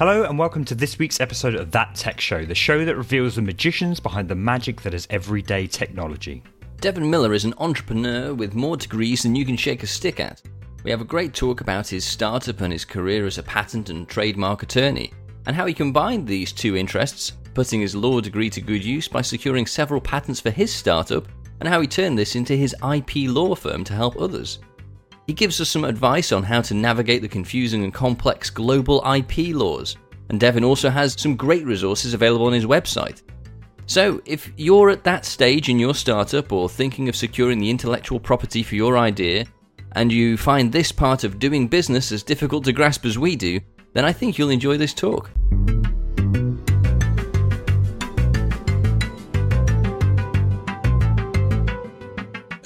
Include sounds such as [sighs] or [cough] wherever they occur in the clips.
Hello, and welcome to this week's episode of That Tech Show, the show that reveals the magicians behind the magic that is everyday technology. Devin Miller is an entrepreneur with more degrees than you can shake a stick at. We have a great talk about his startup and his career as a patent and trademark attorney, and how he combined these two interests, putting his law degree to good use by securing several patents for his startup, and how he turned this into his IP law firm to help others. He gives us some advice on how to navigate the confusing and complex global IP laws, and Devin also has some great resources available on his website. So, if you're at that stage in your startup or thinking of securing the intellectual property for your idea, and you find this part of doing business as difficult to grasp as we do, then I think you'll enjoy this talk.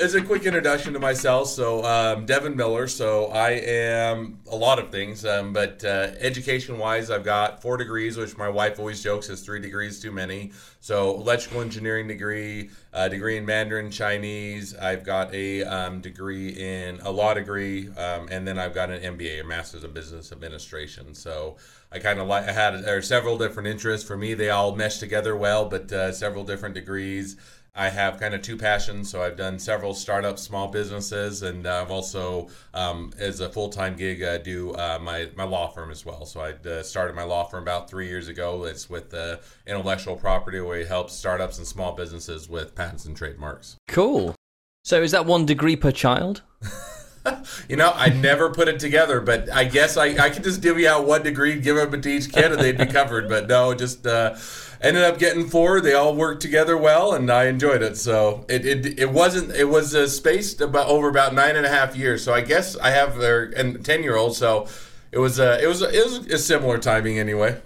As a quick introduction to myself, so um, Devin Miller. So I am a lot of things, um, but uh, education-wise, I've got four degrees, which my wife always jokes is three degrees too many. So electrical engineering degree, a degree in Mandarin Chinese. I've got a um, degree in a law degree, um, and then I've got an MBA, a Master's of Business Administration. So I kind of like I had there are several different interests for me. They all mesh together well, but uh, several different degrees. I have kind of two passions. So I've done several startups, small businesses, and I've also, um, as a full time gig, uh, do uh, my, my law firm as well. So I uh, started my law firm about three years ago. It's with uh, intellectual property, where we help startups and small businesses with patents and trademarks. Cool. So is that one degree per child? [laughs] you know, I never put it together, but I guess I, I could just divvy out one degree, give them to each kid, and they'd be covered. But no, just uh, ended up getting four. They all worked together well, and I enjoyed it. So it it, it wasn't it was uh, spaced about over about nine and a half years. So I guess I have their and ten year old. So it was uh, it was it was a similar timing anyway.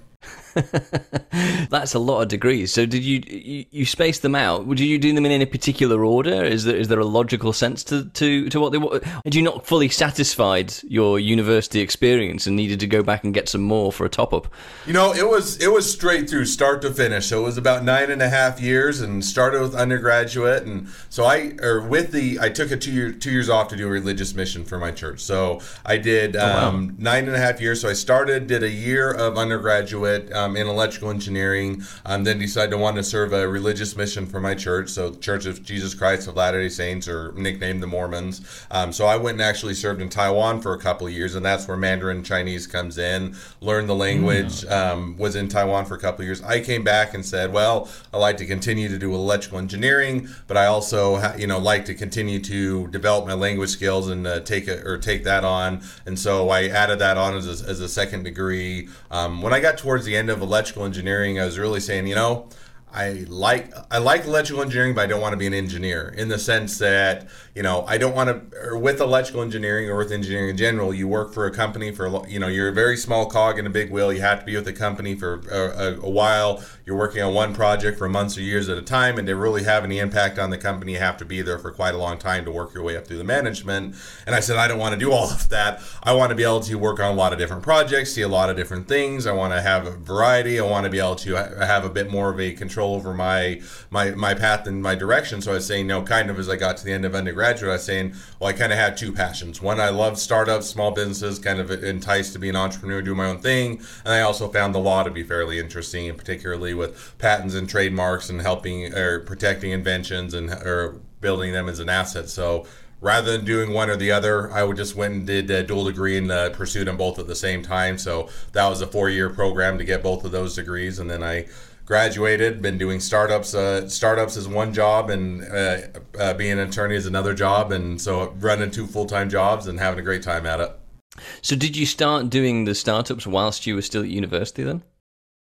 [laughs] That's a lot of degrees. So did you, you you space them out? Would you do them in any particular order? Is there is there a logical sense to to, to what they want? Had you not fully satisfied your university experience and needed to go back and get some more for a top up? You know, it was it was straight through start to finish. So it was about nine and a half years, and started with undergraduate, and so I or with the I took a two year two years off to do a religious mission for my church. So I did um, oh, wow. Um, nine and a half years. So I started did a year of undergraduate. Um, in electrical engineering. Um, then decided to want to serve a religious mission for my church, so Church of Jesus Christ of Latter Day Saints, or nicknamed the Mormons. Um, so I went and actually served in Taiwan for a couple of years, and that's where Mandarin Chinese comes in. Learned the language. Mm. Um, was in Taiwan for a couple of years. I came back and said, well, I like to continue to do electrical engineering, but I also, you know, like to continue to develop my language skills and uh, take it or take that on. And so I added that on as a, as a second degree. Um, when I got towards the end of electrical engineering, I was really saying, you know, I like I like electrical engineering, but I don't want to be an engineer in the sense that you know I don't want to. Or with electrical engineering or with engineering in general, you work for a company for you know you're a very small cog in a big wheel. You have to be with the company for a, a, a while. You're working on one project for months or years at a time, and to really have any impact on the company, you have to be there for quite a long time to work your way up through the management. And I said I don't want to do all of that. I want to be able to work on a lot of different projects, see a lot of different things. I want to have a variety. I want to be able to have a bit more of a control control over my my my path and my direction. So I was saying, you know, kind of as I got to the end of undergraduate, I was saying, well, I kind of had two passions. One, I love startups, small businesses, kind of enticed to be an entrepreneur, do my own thing, and I also found the law to be fairly interesting, and particularly with patents and trademarks and helping or protecting inventions and or building them as an asset. So rather than doing one or the other, I would just went and did a dual degree and uh, pursued them both at the same time. So that was a four year program to get both of those degrees, and then I graduated, been doing startups. Uh, startups is one job, and uh, uh, being an attorney is another job, and so running two full time jobs and having a great time at it. So, did you start doing the startups whilst you were still at university then?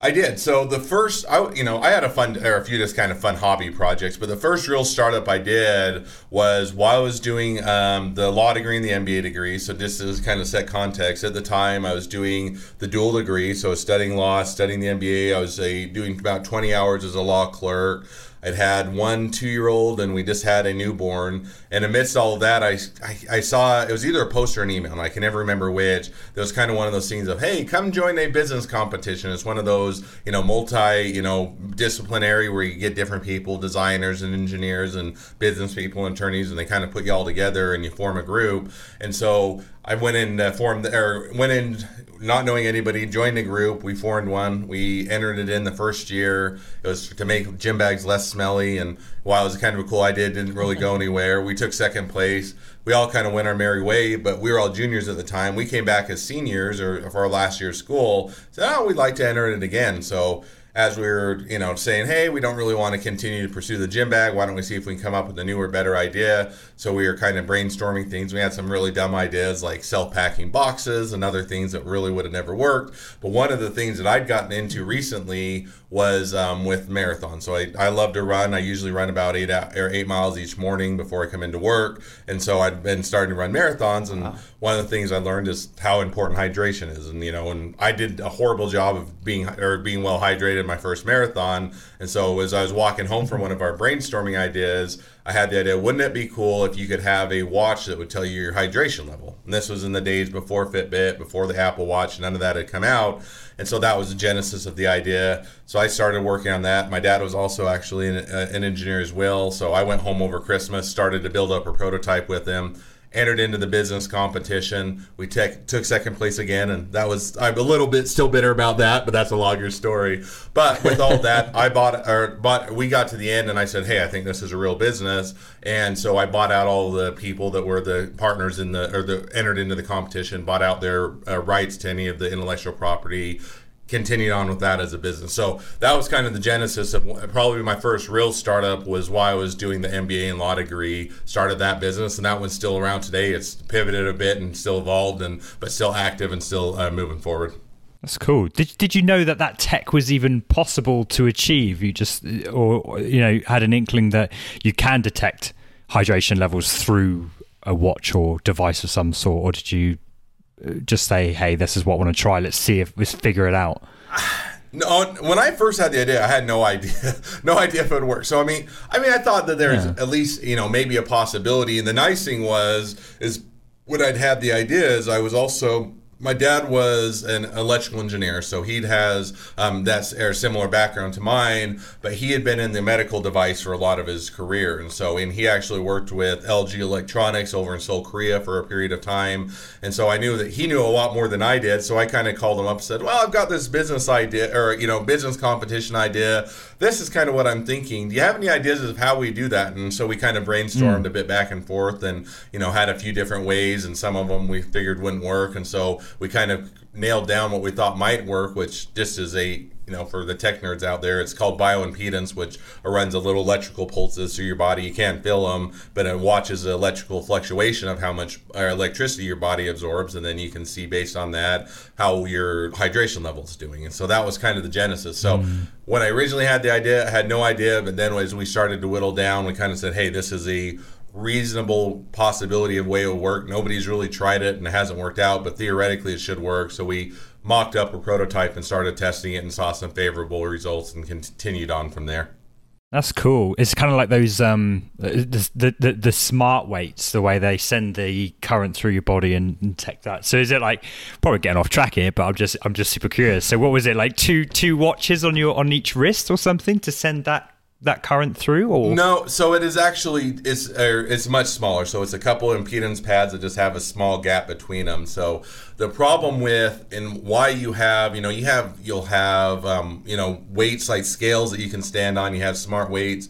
I did. So the first, I you know, I had a fun or a few just kind of fun hobby projects, but the first real startup I did was while I was doing um, the law degree and the MBA degree. So this is kind of set context. At the time, I was doing the dual degree, so studying law, studying the MBA. I was a, doing about twenty hours as a law clerk. I'd had one two year old and we just had a newborn. And amidst all of that, I, I, I, saw it was either a post or an email, and I can never remember which. There was kind of one of those scenes of, hey, come join a business competition. It's one of those, you know, multi, you know, disciplinary where you get different people, designers and engineers and business people and attorneys, and they kind of put you all together and you form a group. And so I went in uh, formed or went in not knowing anybody, joined a group. We formed one. We entered it in the first year. It was to make gym bags less smelly. And while it was kind of a cool idea, it didn't really go [laughs] anywhere. We took second place. We all kind of went our merry way, but we were all juniors at the time. We came back as seniors or for our last year of school. Said, oh, we'd like to enter it again. So as we were, you know, saying, hey, we don't really want to continue to pursue the gym bag. Why don't we see if we can come up with a newer, better idea? So we were kind of brainstorming things. We had some really dumb ideas like self-packing boxes and other things that really would have never worked. But one of the things that I'd gotten into recently was um, with marathon. So I, I love to run. I usually run about eight out, or eight miles each morning before I come into work. And so I'd been starting to run marathons. And wow. one of the things I learned is how important hydration is. And you know, and I did a horrible job of being or being well hydrated my first marathon. And so as I was walking home from one of our brainstorming ideas, I had the idea, wouldn't it be cool if you could have a watch that would tell you your hydration level? And this was in the days before Fitbit, before the Apple Watch, none of that had come out. And so that was the genesis of the idea. So I started working on that. My dad was also actually an, uh, an engineer as well. So I went home over Christmas, started to build up a prototype with him entered into the business competition. We te- took second place again, and that was I'm a little bit still bitter about that, but that's a longer story. But with all that, I bought or bought. We got to the end, and I said, "Hey, I think this is a real business." And so I bought out all the people that were the partners in the or the entered into the competition, bought out their uh, rights to any of the intellectual property continued on with that as a business. So that was kind of the genesis of probably my first real startup was why I was doing the MBA and law degree, started that business and that one's still around today. It's pivoted a bit and still evolved and but still active and still uh, moving forward. That's cool. Did did you know that that tech was even possible to achieve? You just or you know had an inkling that you can detect hydration levels through a watch or device of some sort or did you just say, "Hey, this is what I want to try. Let's see if let's figure it out." [sighs] No, when I first had the idea, I had no idea, [laughs] no idea if it would work. So I mean, I mean, I thought that there's yeah. at least you know maybe a possibility. And the nice thing was is when I'd had the ideas, I was also my dad was an electrical engineer, so he has um, that's a similar background to mine. But he had been in the medical device for a lot of his career, and so and he actually worked with LG Electronics over in Seoul, Korea, for a period of time. And so I knew that he knew a lot more than I did. So I kind of called him up and said, "Well, I've got this business idea, or you know, business competition idea. This is kind of what I'm thinking. Do you have any ideas of how we do that?" And so we kind of brainstormed mm. a bit back and forth, and you know, had a few different ways, and some of them we figured wouldn't work, and so we kind of nailed down what we thought might work, which just is a you know for the tech nerds out there, it's called bioimpedance, which runs a little electrical pulses through your body. You can't feel them, but it watches the electrical fluctuation of how much electricity your body absorbs, and then you can see based on that how your hydration level is doing. And so that was kind of the genesis. So mm. when I originally had the idea, I had no idea, but then as we started to whittle down, we kind of said, hey, this is a reasonable possibility of way it would work. Nobody's really tried it and it hasn't worked out, but theoretically it should work. So we mocked up a prototype and started testing it and saw some favorable results and continued on from there. That's cool. It's kind of like those um the, the the, smart weights, the way they send the current through your body and, and tech that. So is it like probably getting off track here, but I'm just I'm just super curious. So what was it like two two watches on your on each wrist or something to send that that current through or? No so it is actually it's uh, it's much smaller. So it's a couple impedance pads that just have a small gap between them. So the problem with and why you have you know you have you'll have um, you know weights like scales that you can stand on. You have smart weights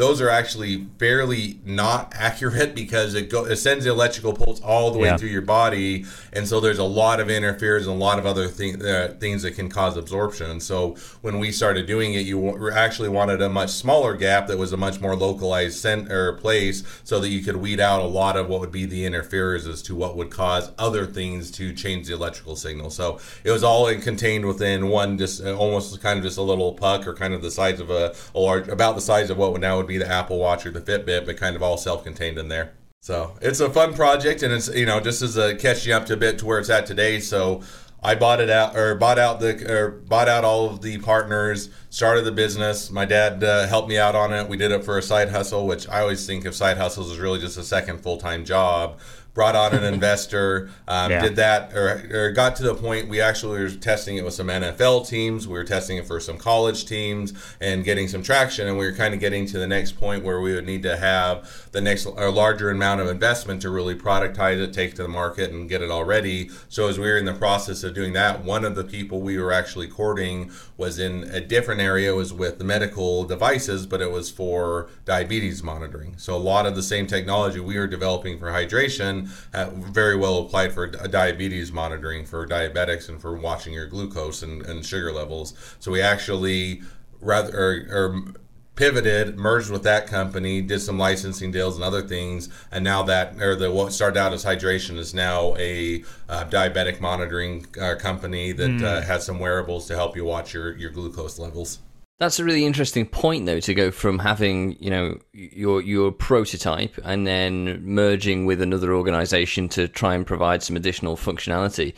those are actually fairly not accurate [laughs] because it go it sends the electrical pulse all the way yeah. through your body, and so there's a lot of interference and a lot of other thing, uh, things that can cause absorption. And so when we started doing it, you actually wanted a much smaller gap that was a much more localized center place, so that you could weed out a lot of what would be the interferers as to what would cause other things to change the electrical signal. So it was all contained within one, just uh, almost kind of just a little puck or kind of the size of a, a large, about the size of what would now would be the Apple Watch or the Fitbit, but kind of all self-contained in there. So it's a fun project, and it's you know just as a catching up to a bit to where it's at today. So I bought it out or bought out the or bought out all of the partners, started the business. My dad uh, helped me out on it. We did it for a side hustle, which I always think of side hustles as really just a second full time job brought on an investor, um, yeah. did that, or, or, got to the point we actually were testing it with some NFL teams. We were testing it for some college teams and getting some traction. And we were kind of getting to the next point where we would need to have the next or larger amount of investment to really productize it, take to the market, and get it all ready. So as we were in the process of doing that, one of the people we were actually courting was in a different area, was with the medical devices, but it was for diabetes monitoring. So a lot of the same technology we were developing for hydration uh, very well applied for diabetes monitoring for diabetics and for watching your glucose and, and sugar levels. So we actually rather or, or pivoted, merged with that company, did some licensing deals and other things, and now that or the what started out as hydration is now a uh, diabetic monitoring uh, company that mm. uh, has some wearables to help you watch your your glucose levels. That's a really interesting point, though, to go from having you know your your prototype and then merging with another organization to try and provide some additional functionality.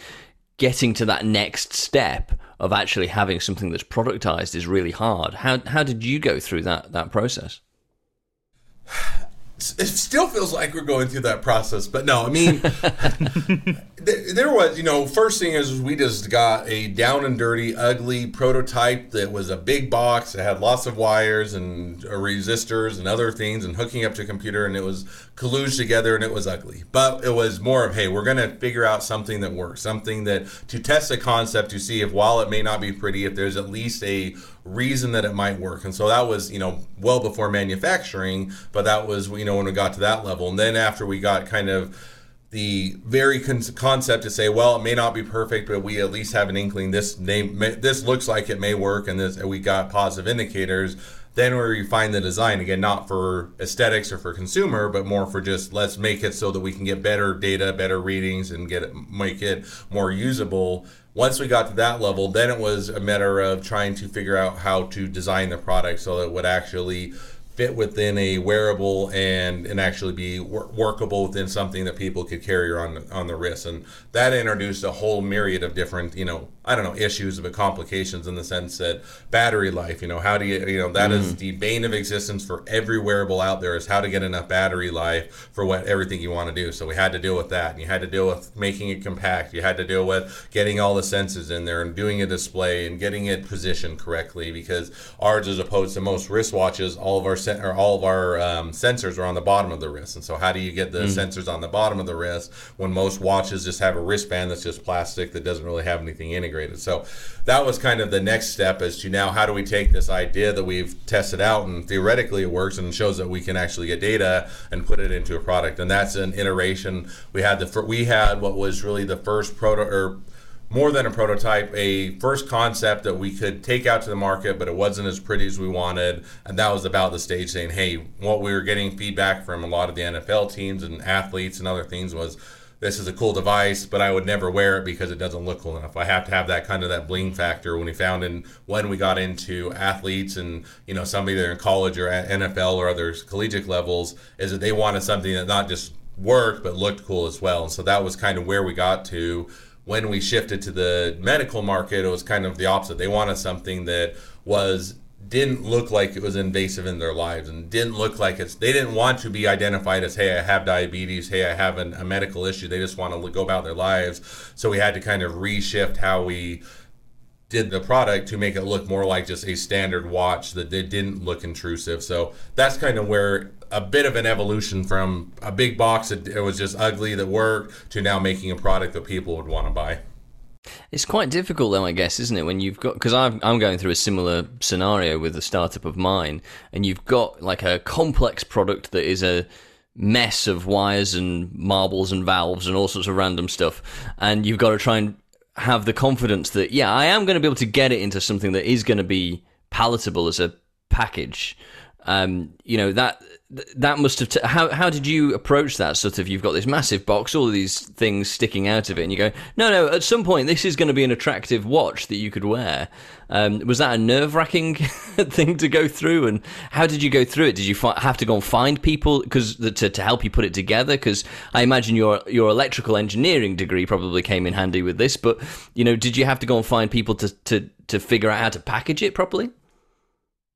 Getting to that next step of actually having something that's productized is really hard. How how did you go through that that process? [sighs] it still feels like we're going through that process but no i mean [laughs] there was you know first thing is we just got a down and dirty ugly prototype that was a big box that had lots of wires and resistors and other things and hooking up to a computer and it was colluged together and it was ugly but it was more of hey we're going to figure out something that works something that to test a concept to see if while it may not be pretty if there's at least a reason that it might work. And so that was, you know, well before manufacturing, but that was, you know, when we got to that level. And then after we got kind of the very con- concept to say, well, it may not be perfect, but we at least have an inkling. This name, this looks like it may work, and this, and we got positive indicators. Then we refine the design again, not for aesthetics or for consumer, but more for just let's make it so that we can get better data, better readings, and get it make it more usable once we got to that level, then it was a matter of trying to figure out how to design the product so that it would actually fit within a wearable and and actually be wor- workable within something that people could carry on on the wrist. And that introduced a whole myriad of different you know I don't know issues but complications in the sense that battery life you know how do you you know that mm. is the bane of existence for every wearable out there is how to get enough battery life for what everything you want to do so we had to deal with that and you had to deal with making it compact you had to deal with getting all the senses in there and doing a display and getting it positioned correctly because ours as opposed to most wristwatches all of our sen- or all of our um, sensors are on the bottom of the wrist. And so, how do you get the mm. sensors on the bottom of the wrist when most watches just have a wristband that's just plastic that doesn't really have anything integrated? So, that was kind of the next step as to now how do we take this idea that we've tested out and theoretically it works and shows that we can actually get data and put it into a product. And that's an iteration. We had the we had what was really the first proto or more than a prototype, a first concept that we could take out to the market, but it wasn't as pretty as we wanted. And that was about the stage saying, hey, what we were getting feedback from a lot of the NFL teams and athletes and other things was, this is a cool device, but I would never wear it because it doesn't look cool enough. I have to have that kind of that bling factor. When we found in when we got into athletes and you know somebody either in college or NFL or other collegiate levels, is that they wanted something that not just worked but looked cool as well. And so that was kind of where we got to when we shifted to the medical market, it was kind of the opposite. They wanted something that was didn't look like it was invasive in their lives and didn't look like it's they didn't want to be identified as hey i have diabetes hey i have an, a medical issue. They just want to go about their lives. So we had to kind of reshift how we did the product to make it look more like just a standard watch that it didn't look intrusive. So that's kind of where a bit of an evolution from a big box that it was just ugly that worked to now making a product that people would want to buy. It's quite difficult, though, I guess, isn't it? When you've got because I'm I'm going through a similar scenario with a startup of mine, and you've got like a complex product that is a mess of wires and marbles and valves and all sorts of random stuff, and you've got to try and have the confidence that yeah, I am going to be able to get it into something that is going to be palatable as a package um, you know that that must have. T- how how did you approach that? Sort of, you've got this massive box, all of these things sticking out of it, and you go, no, no. At some point, this is going to be an attractive watch that you could wear. Um, was that a nerve wracking [laughs] thing to go through? And how did you go through it? Did you fi- have to go and find people because to, to help you put it together? Because I imagine your your electrical engineering degree probably came in handy with this. But you know, did you have to go and find people to to to figure out how to package it properly?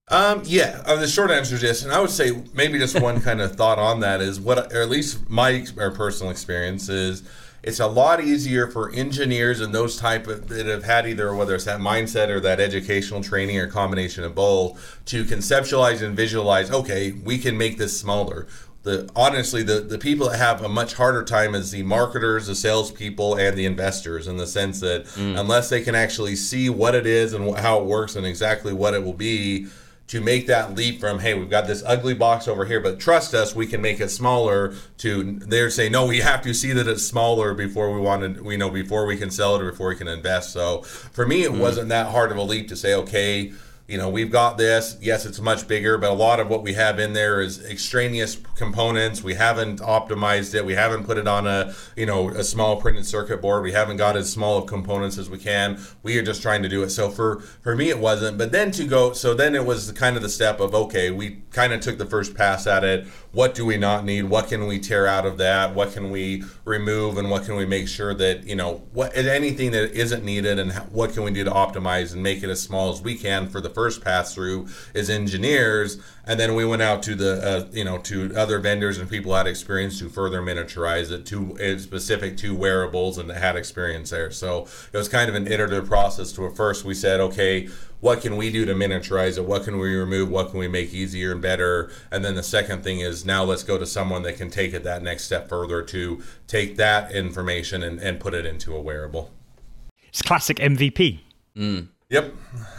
Um, yeah, uh, the short answer is yes, and I would say maybe just one kind of thought on that is what, or at least my or personal experience is, it's a lot easier for engineers and those type of that have had either whether it's that mindset or that educational training or combination of both to conceptualize and visualize. Okay, we can make this smaller. The honestly, the the people that have a much harder time is the marketers, the salespeople, and the investors, in the sense that mm. unless they can actually see what it is and how it works and exactly what it will be to make that leap from hey we've got this ugly box over here but trust us we can make it smaller to they're saying no we have to see that it's smaller before we want to you know before we can sell it or before we can invest so for me it mm-hmm. wasn't that hard of a leap to say okay you know, we've got this. Yes, it's much bigger, but a lot of what we have in there is extraneous components. We haven't optimized it. We haven't put it on a, you know, a small printed circuit board. We haven't got as small of components as we can. We are just trying to do it. So for for me, it wasn't. But then to go, so then it was kind of the step of okay, we kind of took the first pass at it. What do we not need? What can we tear out of that? What can we remove? And what can we make sure that you know what anything that isn't needed? And what can we do to optimize and make it as small as we can for the first pass through as engineers, and then we went out to the uh, you know to other vendors and people had experience to further miniaturize it to uh, specific to wearables and had experience there. So it was kind of an iterative process. To first we said, okay, what can we do to miniaturize it? What can we remove? What can we make easier and better? And then the second thing is now let's go to someone that can take it that next step further to take that information and, and put it into a wearable. It's classic MVP. Mm. Yep.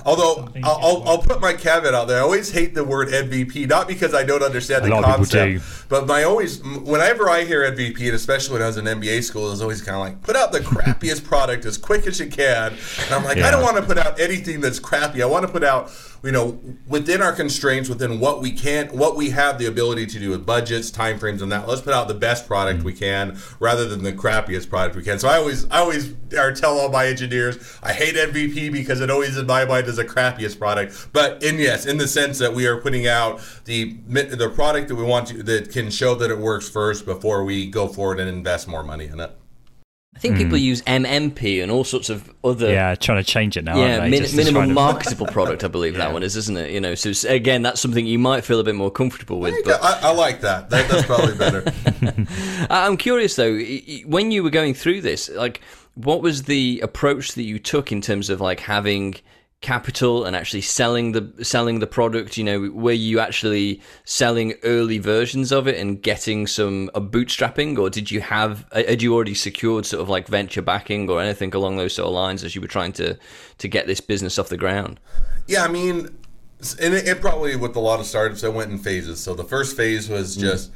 Although I'll, I'll, I'll, put my caveat out there. I always hate the word MVP, not because I don't understand the concept, but my always whenever I hear MVP, and especially when I was in MBA school, it was always kind of like put out the crappiest [laughs] product as quick as you can. And I'm like, yeah. I don't want to put out anything that's crappy. I want to put out you know, within our constraints, within what we can, what we have the ability to do with budgets, timeframes, and that. Let's put out the best product we can rather than the crappiest product we can. So I always, I always or tell all my engineers, I hate MVP because it always in my mind is the crappiest product. But in yes, in the sense that we are putting out the the product that we want to that can show that it works first before we go forward and invest more money in it. I think mm. people use MMP and all sorts of other. Yeah, trying to change it now. Yeah, min- minimum [laughs] marketable product, I believe yeah. that one is, isn't it? You know, so again, that's something you might feel a bit more comfortable with. But I, I like that. that. That's probably better. [laughs] I'm curious though, when you were going through this, like, what was the approach that you took in terms of like having capital and actually selling the selling the product you know were you actually selling early versions of it and getting some a bootstrapping or did you have had you already secured sort of like venture backing or anything along those sort of lines as you were trying to to get this business off the ground yeah i mean and it, it probably with a lot of startups it went in phases so the first phase was mm. just mm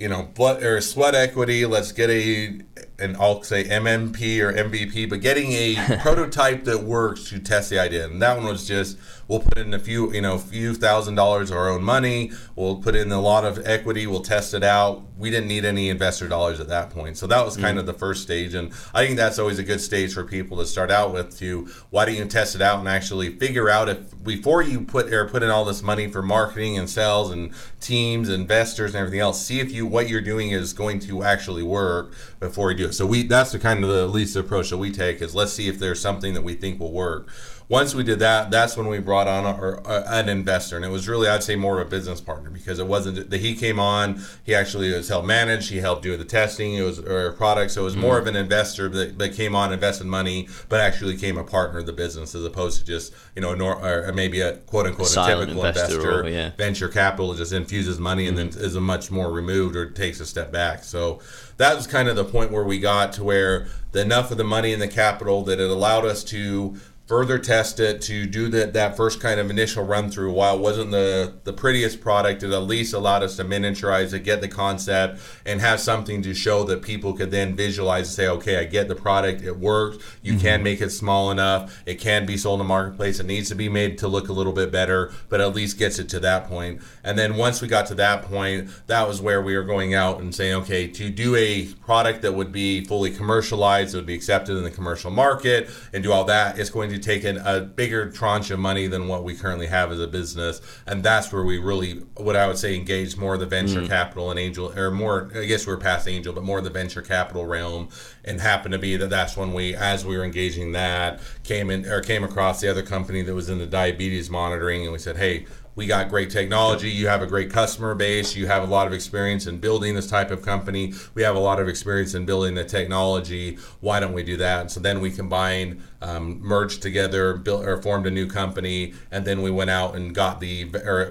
you know, blood or sweat equity. Let's get a, and I'll say MMP or MVP, but getting a [laughs] prototype that works to test the idea. And that one was just We'll put in a few, you know, few thousand dollars of our own money. We'll put in a lot of equity. We'll test it out. We didn't need any investor dollars at that point. So that was kind mm. of the first stage. And I think that's always a good stage for people to start out with to why don't you test it out and actually figure out if before you put or put in all this money for marketing and sales and teams, investors and everything else, see if you what you're doing is going to actually work before you do it. So we that's the kind of the least approach that we take is let's see if there's something that we think will work once we did that, that's when we brought on our, uh, an investor, and it was really I'd say more of a business partner because it wasn't that he came on. He actually was helped manage. He helped do the testing. It was our product, so it was more mm-hmm. of an investor that, that, came on, invested money, but actually became a partner of the business as opposed to just you know nor, or maybe a quote unquote a, a typical investor, investor yeah. venture capital just infuses money mm-hmm. and then is a much more removed or takes a step back. So that was kind of the point where we got to where the, enough of the money and the capital that it allowed us to further test it to do that that first kind of initial run through. While it wasn't the the prettiest product it at least allowed us to miniaturize it get the concept and have something to show that people could then visualize and say okay i get the product. It works. You mm-hmm. can make it small enough. It can be sold in the marketplace. It needs to be made to look a little bit better but at least gets it to that point. and then once we got to that point that was where we were going out and saying okay to do a product that would be fully commercialized that would be accepted in the commercial market and do all that it's going to taken a bigger tranche of money than what we currently have as a business, and that's where we really, what I would say, engaged more of the venture mm. capital and angel, or more. I guess we are past angel, but more of the venture capital realm, and happened to be that that's when we, as we were engaging that, came in or came across the other company that was in the diabetes monitoring, and we said, hey we got great technology. You have a great customer base. You have a lot of experience in building this type of company. We have a lot of experience in building the technology. Why don't we do that? And so then we combined, um, merged together, built or formed a new company, and then we went out and got the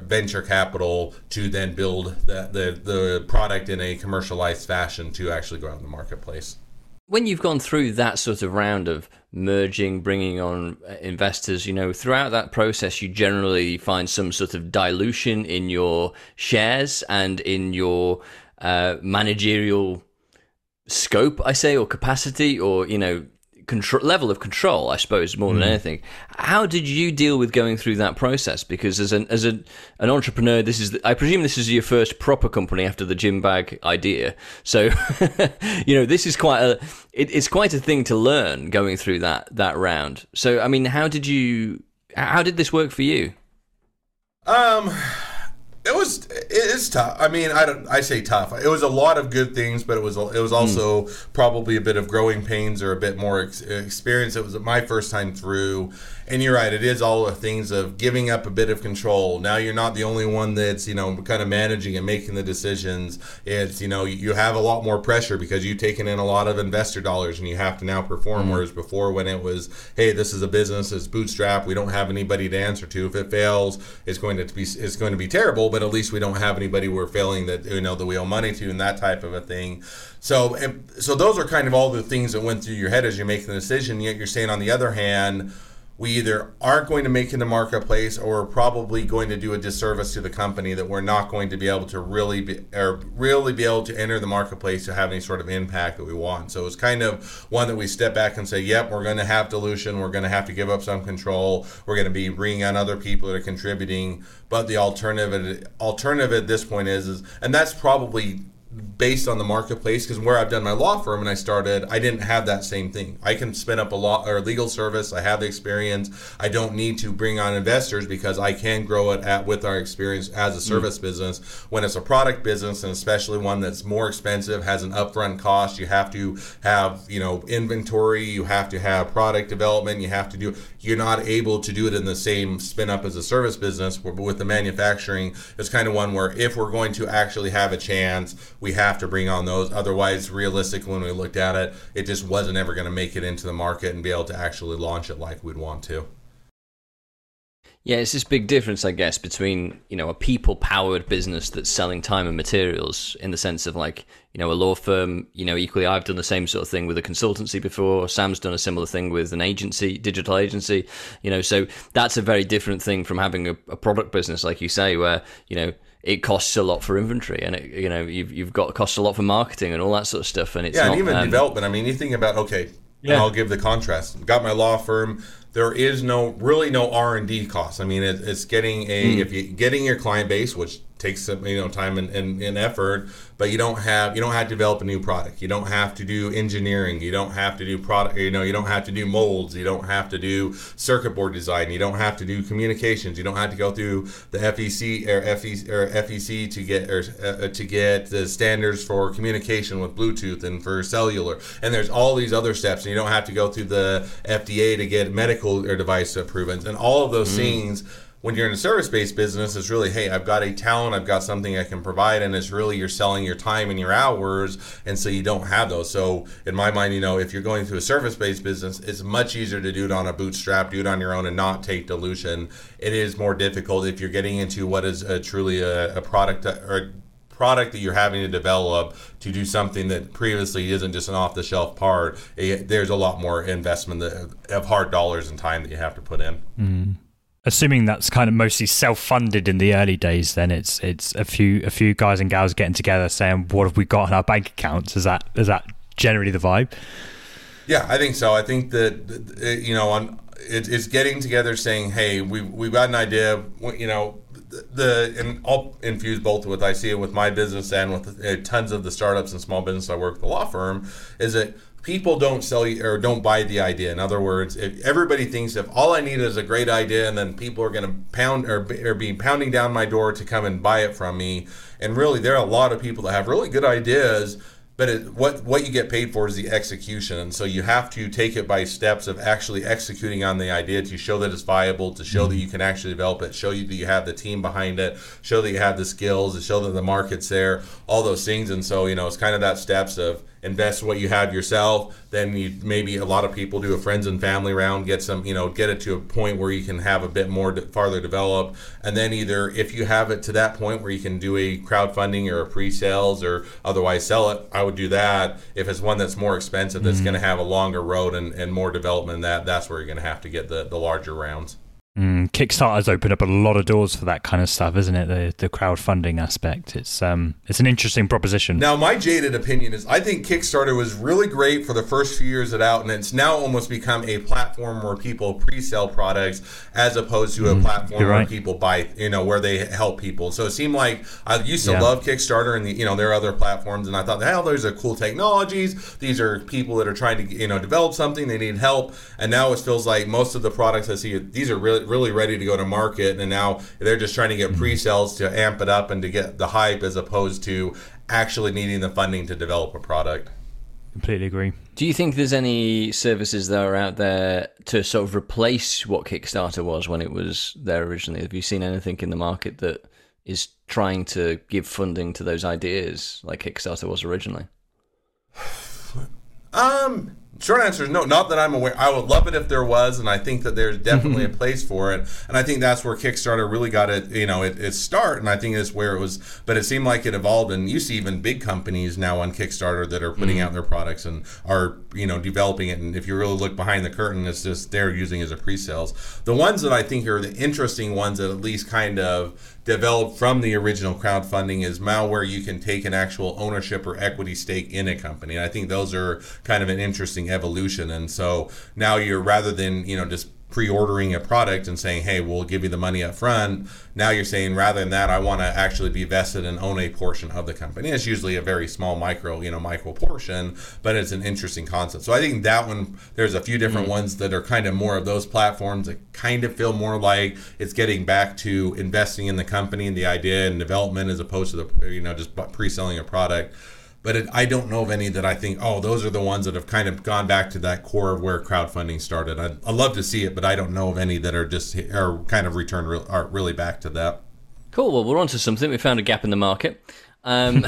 venture capital to then build the, the the product in a commercialized fashion to actually go out in the marketplace when you've gone through that sort of round of merging, bringing on uh, investors, you know, throughout that process, you generally find some sort of dilution in your shares and in your uh, managerial scope, I say, or capacity, or, you know, control level of control, I suppose, more than mm. anything. How did you deal with going through that process? Because as an as an, an entrepreneur, this is I presume this is your first proper company after the gym bag idea. So, [laughs] you know, this is quite a it, it's quite a thing to learn going through that that round. So, I mean, how did you how did this work for you? Um it was it is tough. I mean, I don't I say tough. It was a lot of good things, but it was it was also mm. probably a bit of growing pains or a bit more ex- experience. It was my first time through, and you're right. It is all the things of giving up a bit of control. Now you're not the only one that's you know kind of managing and making the decisions. It's you know you have a lot more pressure because you've taken in a lot of investor dollars and you have to now perform. Mm. Whereas before, when it was hey, this is a business, it's bootstrap. We don't have anybody to answer to. If it fails, it's going to be it's going to be terrible. But at least we don't have anybody we're failing that you know that we owe money to and that type of a thing. So so those are kind of all the things that went through your head as you're making the decision. Yet you're saying on the other hand we either aren't going to make in the marketplace or we're probably going to do a disservice to the company that we're not going to be able to really be or really be able to enter the marketplace to have any sort of impact that we want. So it's kind of one that we step back and say, yep, we're going to have dilution. We're going to have to give up some control. We're going to be bringing on other people that are contributing. But the alternative alternative at this point is, is and that's probably based on the marketplace because where I've done my law firm and I started, I didn't have that same thing. I can spin up a law or legal service. I have the experience. I don't need to bring on investors because I can grow it at with our experience as a service mm. business. When it's a product business and especially one that's more expensive, has an upfront cost, you have to have, you know, inventory, you have to have product development, you have to do you're not able to do it in the same spin up as a service business. But with the manufacturing, it's kind of one where if we're going to actually have a chance, we have to bring on those. Otherwise, realistically, when we looked at it, it just wasn't ever going to make it into the market and be able to actually launch it like we'd want to. Yeah, it's this big difference, I guess, between you know a people-powered business that's selling time and materials, in the sense of like you know a law firm. You know, equally, I've done the same sort of thing with a consultancy before. Sam's done a similar thing with an agency, digital agency. You know, so that's a very different thing from having a, a product business, like you say, where you know it costs a lot for inventory and it, you know you've, you've got costs a lot for marketing and all that sort of stuff and it's yeah not, and even um, development i mean you think about okay yeah. i'll give the contrast got my law firm there is no really no r&d costs i mean it, it's getting a mm. if you getting your client base which takes some you know time and, and, and, effort but you don't have you don't have to develop a new product. You don't have to do engineering. You don't have to do product you know you don't have to do molds. You don't have to do circuit board design. You don't have to do communications. You don't have to go through the FCC or FCC or FCC to get or uh, to get the standards for communication with Bluetooth and for cellular. And there's all these other steps and you don't have to go through the FDA to get medical or device approvals and all of those mm. things when you're in a service-based business it's really hey i've got a talent i've got something i can provide and it's really you're selling your time and your hours and so you don't have those so in my mind you know if you're going through a service-based business it's much easier to do it on a bootstrap do it on your own and not take dilution it is more difficult if you're getting into what is a, truly a, a product or product that you're having to develop to do something that previously isn't just an off the shelf part, it, there's a lot more investment of hard dollars and time that you have to put in. Mm. Assuming that's kind of mostly self-funded in the early days, then it's it's a few a few guys and gals getting together saying, "What have we got in our bank accounts?" Is that is that generally the vibe? Yeah, I think so. I think that you know, on it's getting together, saying, "Hey, we we've got an idea." You know, the and I'll infuse both with I see it with my business and with uh, tons of the startups and small business I work with the law firm is that people don't sell you or don't buy the idea. In other words, if everybody thinks if all I need is a great idea and then people are going to pound or, or be pounding down my door to come and buy it from me, and really there are a lot of people that have really good ideas but it, what what you get paid for is the execution and so you have to take it by steps of actually executing on the idea to show that it's viable to show mm-hmm. that you can actually develop it show you that you have the team behind it show that you have the skills to show that the market's there all those things and so you know it's kind of that steps of invest what you have yourself then you maybe a lot of people do a friends and family round get some you know get it to a point where you can have a bit more de- farther develop. And then either if you have it to that point where you can do a crowdfunding or a pre-sales or otherwise sell it i would do that. If it's one that's more expensive that's mm-hmm. going to have a longer road and, and more development that that's where you're going to have to get the, the larger rounds Mm, Kickstarter's opened up a lot of doors for that kind of stuff, isn't it? The the crowdfunding aspect. It's um it's an interesting proposition. Now, my jaded opinion is I think Kickstarter was really great for the first few years it out, and it's now almost become a platform where people pre-sell products as opposed to a mm, platform where people buy, you know, where they help people. So it seemed like I used to yeah. love Kickstarter, and the, you know there are other platforms, and I thought, hell, those are cool technologies. These are people that are trying to you know develop something, they need help, and now it feels like most of the products I see these are really really ready to go to market, and now they're just trying to get mm-hmm. pre-sales to amp it up and to get the hype, as opposed to actually needing the funding to develop a product. Completely agree. Do you think there's any services that are out there to sort of replace what Kickstarter was when it was there originally? Have you seen anything in the market that is trying to give funding to those ideas like Kickstarter was originally? [sighs] Um, Short answer is no, not that I'm aware. I would love it if there was, and I think that there's definitely a [laughs] place for it. And I think that's where Kickstarter really got it, you know, it, its start. And I think it's where it was, but it seemed like it evolved. And you see even big companies now on Kickstarter that are putting mm-hmm. out their products and are, you know, developing it. And if you really look behind the curtain, it's just they're using as a pre-sales. The ones that I think are the interesting ones that at least kind of developed from the original crowdfunding is malware you can take an actual ownership or equity stake in a company. And I think those are kind of an interesting evolution. And so now you're rather than, you know, just pre-ordering a product and saying, "Hey, we'll give you the money up front." Now you're saying, rather than that, I want to actually be vested and own a portion of the company. It's usually a very small micro, you know, micro portion, but it's an interesting concept. So I think that one, there's a few different mm-hmm. ones that are kind of more of those platforms that kind of feel more like it's getting back to investing in the company and the idea and development as opposed to the, you know, just pre-selling a product but it, I don't know of any that I think, oh, those are the ones that have kind of gone back to that core of where crowdfunding started. I'd, I'd love to see it, but I don't know of any that are just are kind of returned re- are really back to that. Cool. Well, we're onto something. We found a gap in the market. Um,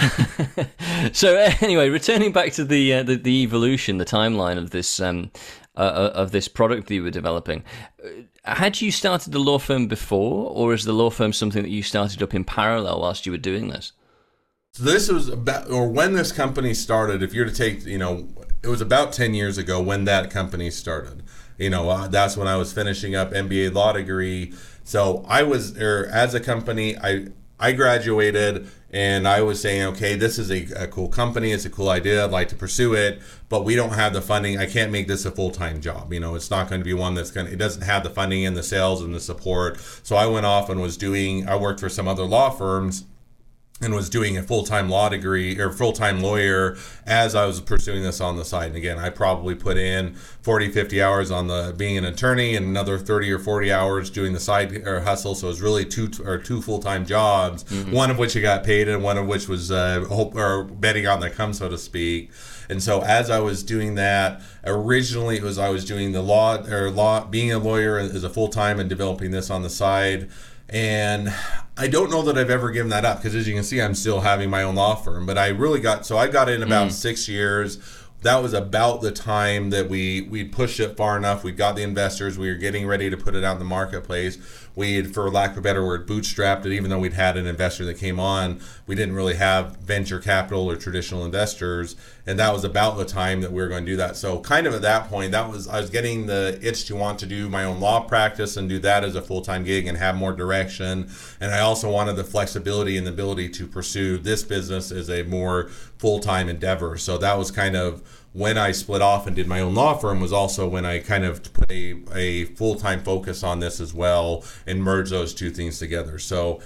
[laughs] so anyway, returning back to the, uh, the, the evolution, the timeline of this um, uh, uh of this product that you were developing. Uh, had you started the law firm before, or is the law firm something that you started up in parallel whilst you were doing this? So this was about, or when this company started. If you're to take, you know, it was about ten years ago when that company started. You know, uh, that's when I was finishing up MBA law degree. So I was, or as a company, I I graduated and I was saying, okay, this is a, a, cool company. It's a cool idea. I'd like to pursue it, but we don't have the funding. I can't make this a full time job. You know, it's not going to be one that's going to, it doesn't have the funding and the sales and the support. So I went off and was doing, I worked for some other law firms and was doing a full-time law degree or full-time lawyer as I was pursuing this on the side. And again, I probably put in 40, 50 hours on the being an attorney and another 30 or 40 hours doing the side or hustle. So it was really two or two full-time jobs, mm-hmm. one of which I got paid and one of which was uh, hope or betting on the come, so to speak. And so as I was doing that, originally it was I was doing the law or law being a lawyer as a full-time and developing this on the side. And I don't know that I've ever given that up because, as you can see, I'm still having my own law firm. But I really got so I got in about mm. six years. That was about the time that we we pushed it far enough. We got the investors. We were getting ready to put it out in the marketplace. We had, for lack of a better word, bootstrapped it. Even though we'd had an investor that came on, we didn't really have venture capital or traditional investors, and that was about the time that we were going to do that. So, kind of at that point, that was I was getting the itch to want to do my own law practice and do that as a full time gig and have more direction. And I also wanted the flexibility and the ability to pursue this business as a more full time endeavor. So that was kind of when I split off and did my own law firm was also when I kind of put a, a full time focus on this as well and merged those two things together. So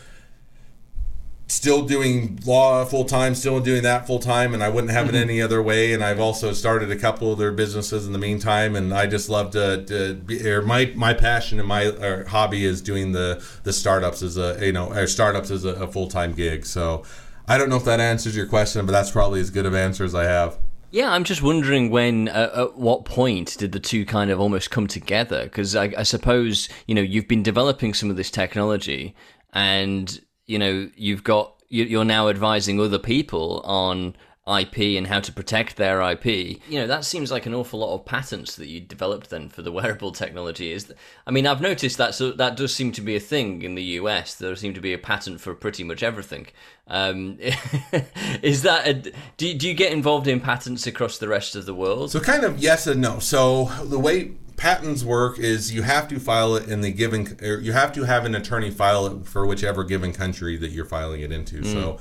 still doing law full time, still doing that full time, and I wouldn't have it mm-hmm. any other way. And I've also started a couple of other businesses in the meantime, and I just love to, to be, or my my passion and my hobby is doing the the startups as a you know or startups as a, a full time gig. So I don't know if that answers your question, but that's probably as good of answer as I have. Yeah, I'm just wondering when, uh, at what point did the two kind of almost come together? Because I, I suppose you know you've been developing some of this technology, and you know you've got you're now advising other people on IP and how to protect their IP. You know, that seems like an awful lot of patents that you developed then for the [laughs] wearable technology. Is I mean, I've noticed that so that does seem to be a thing in the US. There seem to be a patent for pretty much everything. Um, [laughs] is that a, do do you get involved in patents across the rest of the world? So kind of yes and no. So the way patents work is you have to file it in the given or you have to have an attorney file it for whichever given country that you're filing it into. Mm. So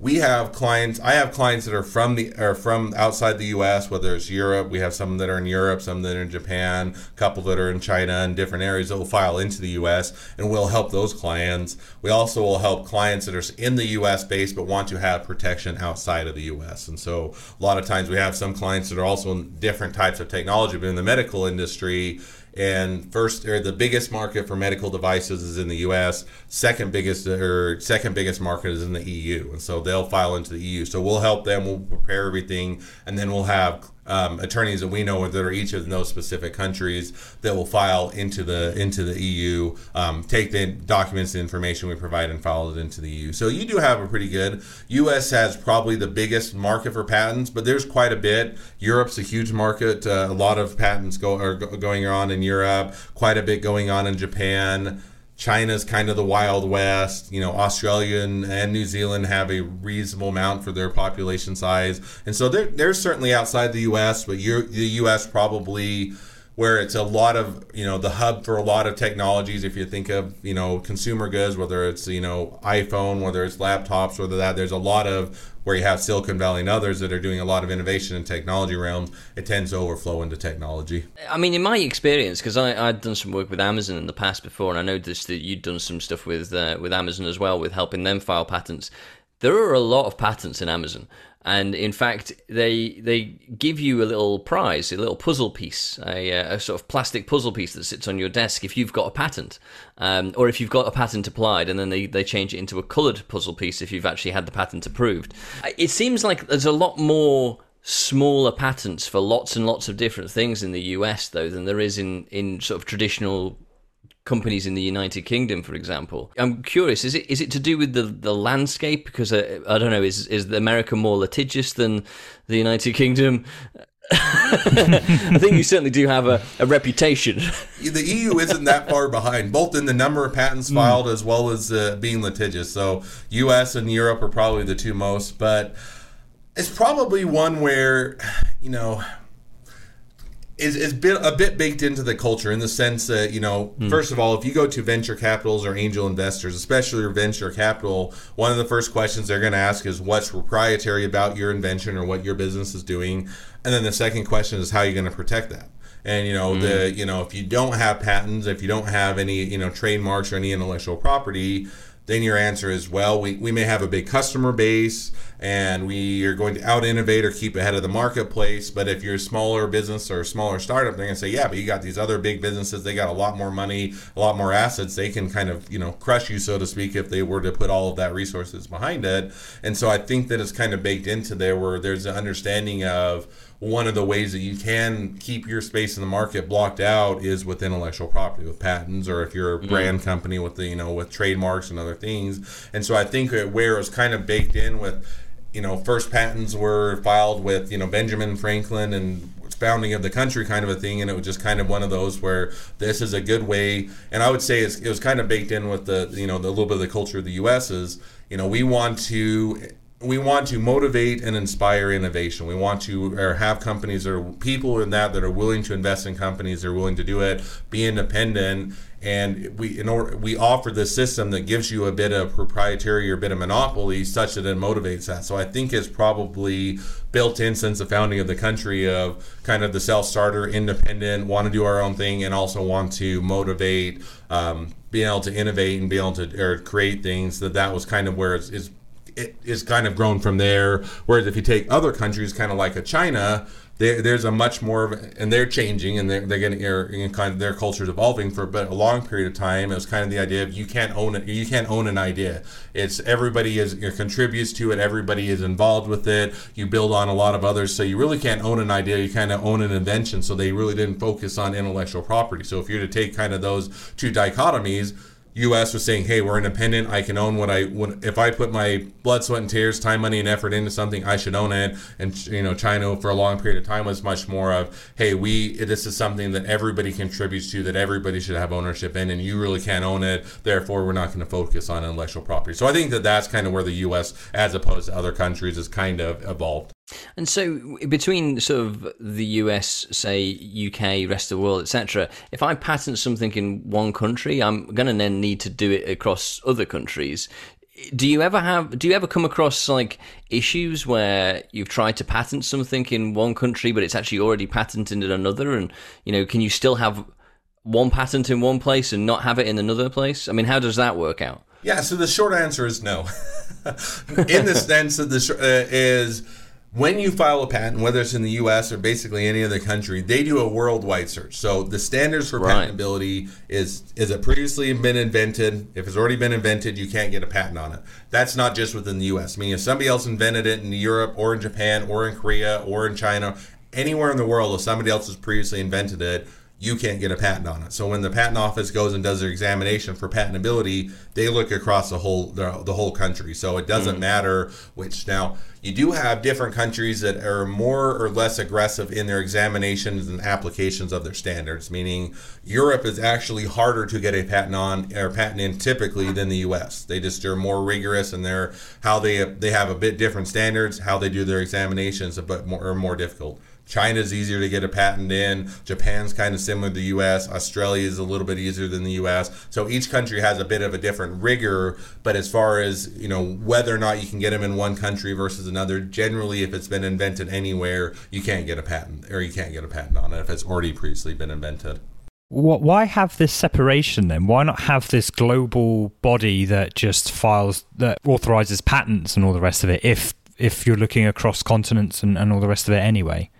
we have clients i have clients that are from the are from outside the us whether it's europe we have some that are in europe some that are in japan a couple that are in china and different areas that will file into the us and we'll help those clients. We also will help clients that are in the us base but want to have protection outside of the us and so a lot of times we have some clients that are also in different types of technology but in the medical industry and first or the biggest market for medical devices is in the US second biggest or second biggest market is in the EU and so they'll file into the EU so we'll help them we'll prepare everything and then we'll have um, attorneys that we know that are each of those specific countries that will file into the into the EU, um, take the documents, the information we provide, and file it into the EU. So you do have a pretty good. U.S. has probably the biggest market for patents, but there's quite a bit. Europe's a huge market. Uh, a lot of patents go are going on in Europe. Quite a bit going on in Japan. China's kind of the Wild West. You know, Australia and, and, New Zealand have a reasonable amount for their population size. And so they're, they're certainly outside the U.S., but the U.S. probably where it's a lot of you know the hub for a lot of technologies. If you think of you know consumer goods whether it's you know iphone whether it's laptops whether that there's a lot of where you have silicon valley and others that are doing a lot of innovation in technology realms it tends to overflow into technology. I mean in my experience because i'd done some work with amazon in the past before and i noticed that you'd done some stuff with uh, with amazon as well with helping them file patents there are a lot of patents in amazon and in fact they they give you a little prize a little puzzle piece a, a sort of plastic puzzle piece that sits on your desk if you've got a patent um, or if you've got a patent applied and then they, they change it into a coloured puzzle piece if you've actually had the patent approved. It seems like there's a lot more smaller patents for lots and lots of different things in the US though than there is in, in sort of traditional companies in the United Kingdom, for example. I'm curious: is it is it to do with the, the landscape? Because uh, I don't know, is is America more litigious than the United Kingdom? [laughs] I think you certainly do have a, a, reputation. The EU isn't that far behind, both in the number of patents hmm. filed mm. as well as uh, being litigious. So, U.S. and Europe are probably the two most, but it's probably one where, you know, is, is bit, a bit baked into the culture in the sense that you know mm. first of all if you go to venture capitals or angel investors especially your venture capital one of the first questions they're going to ask is what's proprietary about your invention or what your business is doing and then the second question is how are you going to protect that and you know mm. the you know if you don't have patents if you don't have any you know trademarks or any intellectual property then your answer is well we, we may have a big customer base and we are going to out innovate or keep ahead of the marketplace but if you're a smaller business or a smaller startup they're going to say yeah but you got these other big businesses they got a lot more money a lot more assets they can kind of you know crush you so to speak if they were to put all of that resources behind it. And so i think that it's kind of baked into there where there's an understanding of one of the ways that you can keep your space in the market blocked out is with intellectual property with patents or if you're a mm-hmm. brand mm-hmm. company with the you know with trademarks and other things and so i think where it was kind of baked in with you know first patents were filed with you know benjamin franklin and founding of the country kind of a thing, and it was just kind of one of those where this is a good way. And I would say it was kind of baked in with the you know the little bit of the culture of the U.S. is you know we want to we want to motivate and inspire innovation. We want to or have companies or people in that that are willing to invest in companies. They're willing to do it, be independent, and we in order we offer this system that gives you a bit of proprietary or a bit of monopoly, such that it motivates that. So I think it's probably built in since the founding of the country of kind of the self starter, independent, want to do our own thing, and also want to motivate. Um, being able to innovate and be able to or create things that that was kind of where it's, it's it is kind of grown from there. Whereas if you take other countries, kind of like a China, there, there's a much more, of, and they're changing, and they're, they're getting kind of their culture is evolving for but a long period of time. It was kind of the idea of you can't own it, you can't own an idea. It's everybody is contributes to it, everybody is involved with it. You build on a lot of others, so you really can't own an idea. You kind of own an invention. So they really didn't focus on intellectual property. So if you're to take kind of those two dichotomies U.S. was saying, "Hey, we're independent. I can own what I when if I put my blood, sweat, and tears, time, money, and effort into something, I should own it." And you know, China for a long period of time was much more of, "Hey, we this is something that everybody contributes to, that everybody should have ownership in, and you really can't own it. Therefore, we're not going to focus on intellectual property." So I think that that's kind of where the U.S. as opposed to other countries has kind of evolved. And so, between sort of the US, say UK, rest of the world, etc., if I patent something in one country, I'm going to then need to do it across other countries. Do you ever have? Do you ever come across like issues where you've tried to patent something in one country, but it's actually already patented in another? And you know, can you still have one patent in one place and not have it in another place? I mean, how does that work out? Yeah. So the short answer is no. [laughs] in the sense that the uh, is when you file a patent, whether it's in the US or basically any other country, they do a worldwide search. So the standards for right. patentability is is it previously been invented? If it's already been invented, you can't get a patent on it. That's not just within the US. I mean, if somebody else invented it in Europe or in Japan or in Korea or in China, anywhere in the world, if somebody else has previously invented it, you can't get a patent on it. So when the patent office goes and does their examination for patentability, they look across the whole the, the whole country. So it doesn't mm. matter which now you do have different countries that are more or less aggressive in their examinations and applications of their standards. Meaning Europe is actually harder to get a patent on or patent in typically than the U.S. They just are more rigorous and they're how they they have a bit different standards. How they do their examinations but more are more difficult. China's easier to get a patent in. Japan's kind of similar to the US. Australia is a little bit easier than the US. So each country has a bit of a different rigor. But as far as, you know, whether or not you can get them in one country versus another, generally, if it's been invented anywhere, you can't get a patent or you can't get a patent on it if it's already previously been invented. Why have this separation then? Why not have this global body that just files, that authorizes patents and all the rest of it if if you're looking across continents and, and all the rest of it anyway?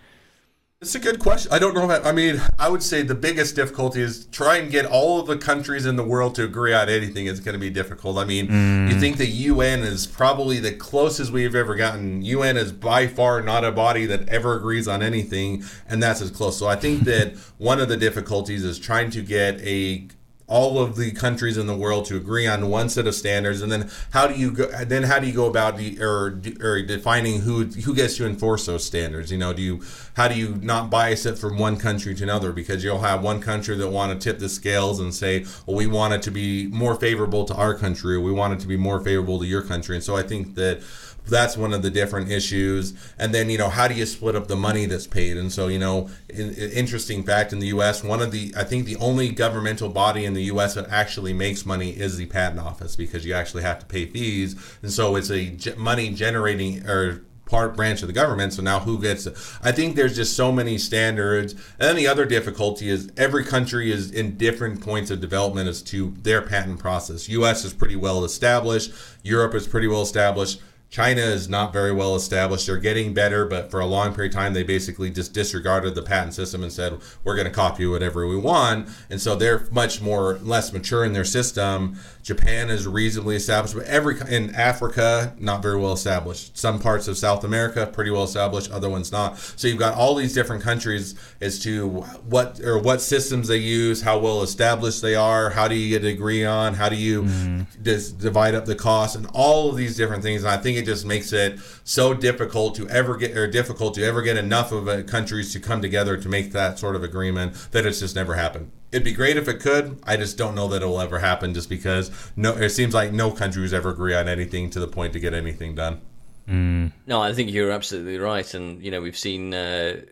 It's a good question. I don't know. I, I mean, I would say the biggest difficulty is try and get all of the countries in the world to agree on anything is going to be difficult. I mean, mm. you think the UN is probably the closest we've ever gotten. UN is by far not a body that ever agrees on anything, and that's as close. So I think that one of the difficulties is trying to get a all of the countries in the world to agree on one set of standards and then how do you go then how do you go about the or, or defining who who gets to enforce those standards? You know do you how do you not bias it from one country to another? Because you'll have one country that want to tip the scales and say well we want it to be more favorable to our country or we want it to be more favorable to your country. And so i think that that's one of the different issues. And then you know how do you split up the money that's paid? And so you know in, in, interesting fact in the us one of the i think the only governmental body in the us that actually makes money is the patent office because you actually have to pay fees. And so it's a money generating or part branch of the government. So now who gets it? I think there's just so many standards. And then the other difficulty is every country is in different points of development as to their patent process. Us is pretty well established. Europe is pretty well established China is not very well established. They're getting better, but for a long period of time, they basically just disregarded the patent system and said, we're going to copy whatever we want. And so they're much more less mature in their system. Japan is reasonably established, but every in Africa, not very well established. Some parts of South America, pretty well established, other ones not. So you've got all these different countries as to what or what systems they use, how well established they are, how do you get agree on, how do you mm. dis- divide up the cost, and all of these different things. And I think it just makes it so difficult to ever get or difficult to ever get enough of countries to come together to make that sort of agreement that it's just never happened. It'd be great if it could. I just don't know that it'll ever happen, just because no, it seems like no countries ever agree on anything to the point to get anything done. Mm. No, I think you're absolutely right, and you know we've seen uh,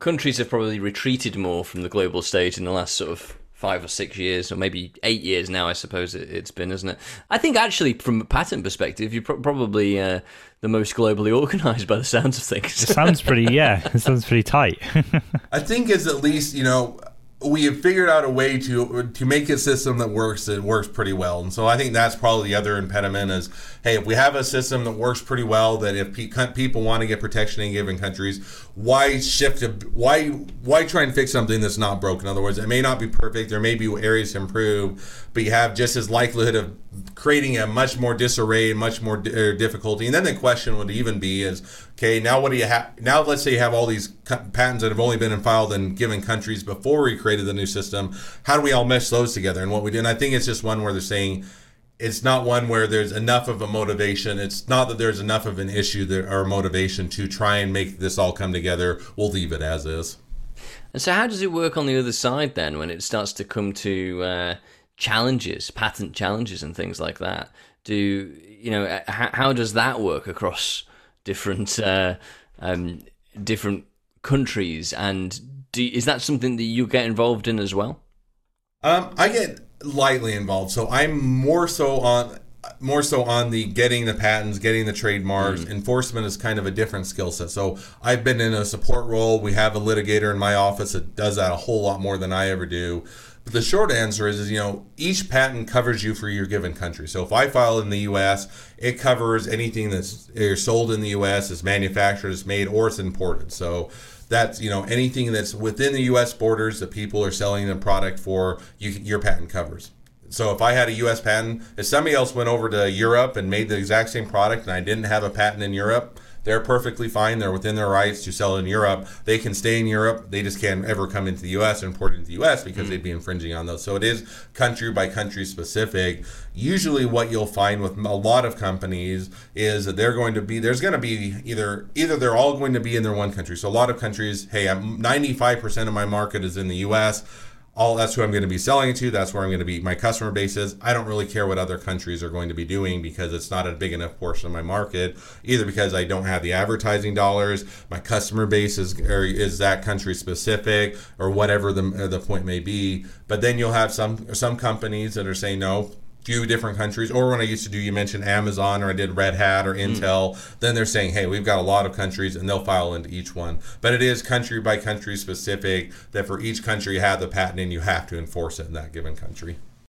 countries have probably retreated more from the global stage in the last sort of five or six years, or maybe eight years now. I suppose it, has been, isn't it? I think actually, from a patent perspective, you're pro- probably uh, the most globally [laughs] organised by the sounds of things. it sounds pretty, yeah. It sounds pretty tight. [laughs] I think it's at least you know we have figured out a way to to make a system that works that works pretty well. And so i think that's probably the other impediment is hey if we have a system that works pretty well that if people want to get protection in given countries why shift to, why why try and fix something that's not broken in other words it may not be perfect there may be areas to improve but you have just as likelihood of creating a much more disarray and much more di- er, difficulty and then the question would even be is okay now what do you have now let's say you have all these patents that have only been filed in given countries before we created the new system. How do we all mesh those together? And what we do, and I think it's just one where they're saying it's not one where there's enough of a motivation. It's not that there's enough of an issue that, or motivation to try and make this all come together. We'll leave it as is. And so, how does it work on the other side then when it starts to come to uh, challenges, patent challenges, and things like that? Do you know how, how does that work across different uh, um, different countries and do, is that something that you get involved in as well? Um, I get lightly involved, so I'm more so on more so on the getting the patents, getting the trademarks. Mm. Enforcement is kind of a different skill set. So I've been in a support role. We have a litigator in my office that does that a whole lot more than I ever do. But the short answer is, is you know, each patent covers you for your given country. So if I file in the U.S., it covers anything that's sold in the U.S., is manufactured, is made, or it's imported. So that's you know anything that's within the U.S. borders that people are selling the product for, you, your patent covers. So if I had a U.S. patent, if somebody else went over to Europe and made the exact same product, and I didn't have a patent in Europe, they're perfectly fine. They're within their rights to sell in Europe. They can stay in Europe. They just can't ever come into the U.S. and import into the U.S. because mm-hmm. they'd be infringing on those. So it is country by country specific. Usually, what you'll find with a lot of companies is that they're going to be there's going to be either either they're all going to be in their one country. So a lot of countries, hey, I'm 95% of my market is in the U.S all that's who I'm going to be selling to. That's where I'm going to be. My customer base is. I don't really care what other countries are going to be doing because it's not a big enough portion of my market. Either because I don't have the advertising dollars, my customer base is or is that country specific, or whatever the the point may be. But then you'll have some some companies that are saying no few different countries, or when I used to do, you mentioned Amazon, or I did Red Hat or mm. Intel. Mm. Then they're saying, hey, we've got a lot of countries, and they'll file into each one. But it is country by country specific. That for each country you have the patent, and you have to enforce it in that given country.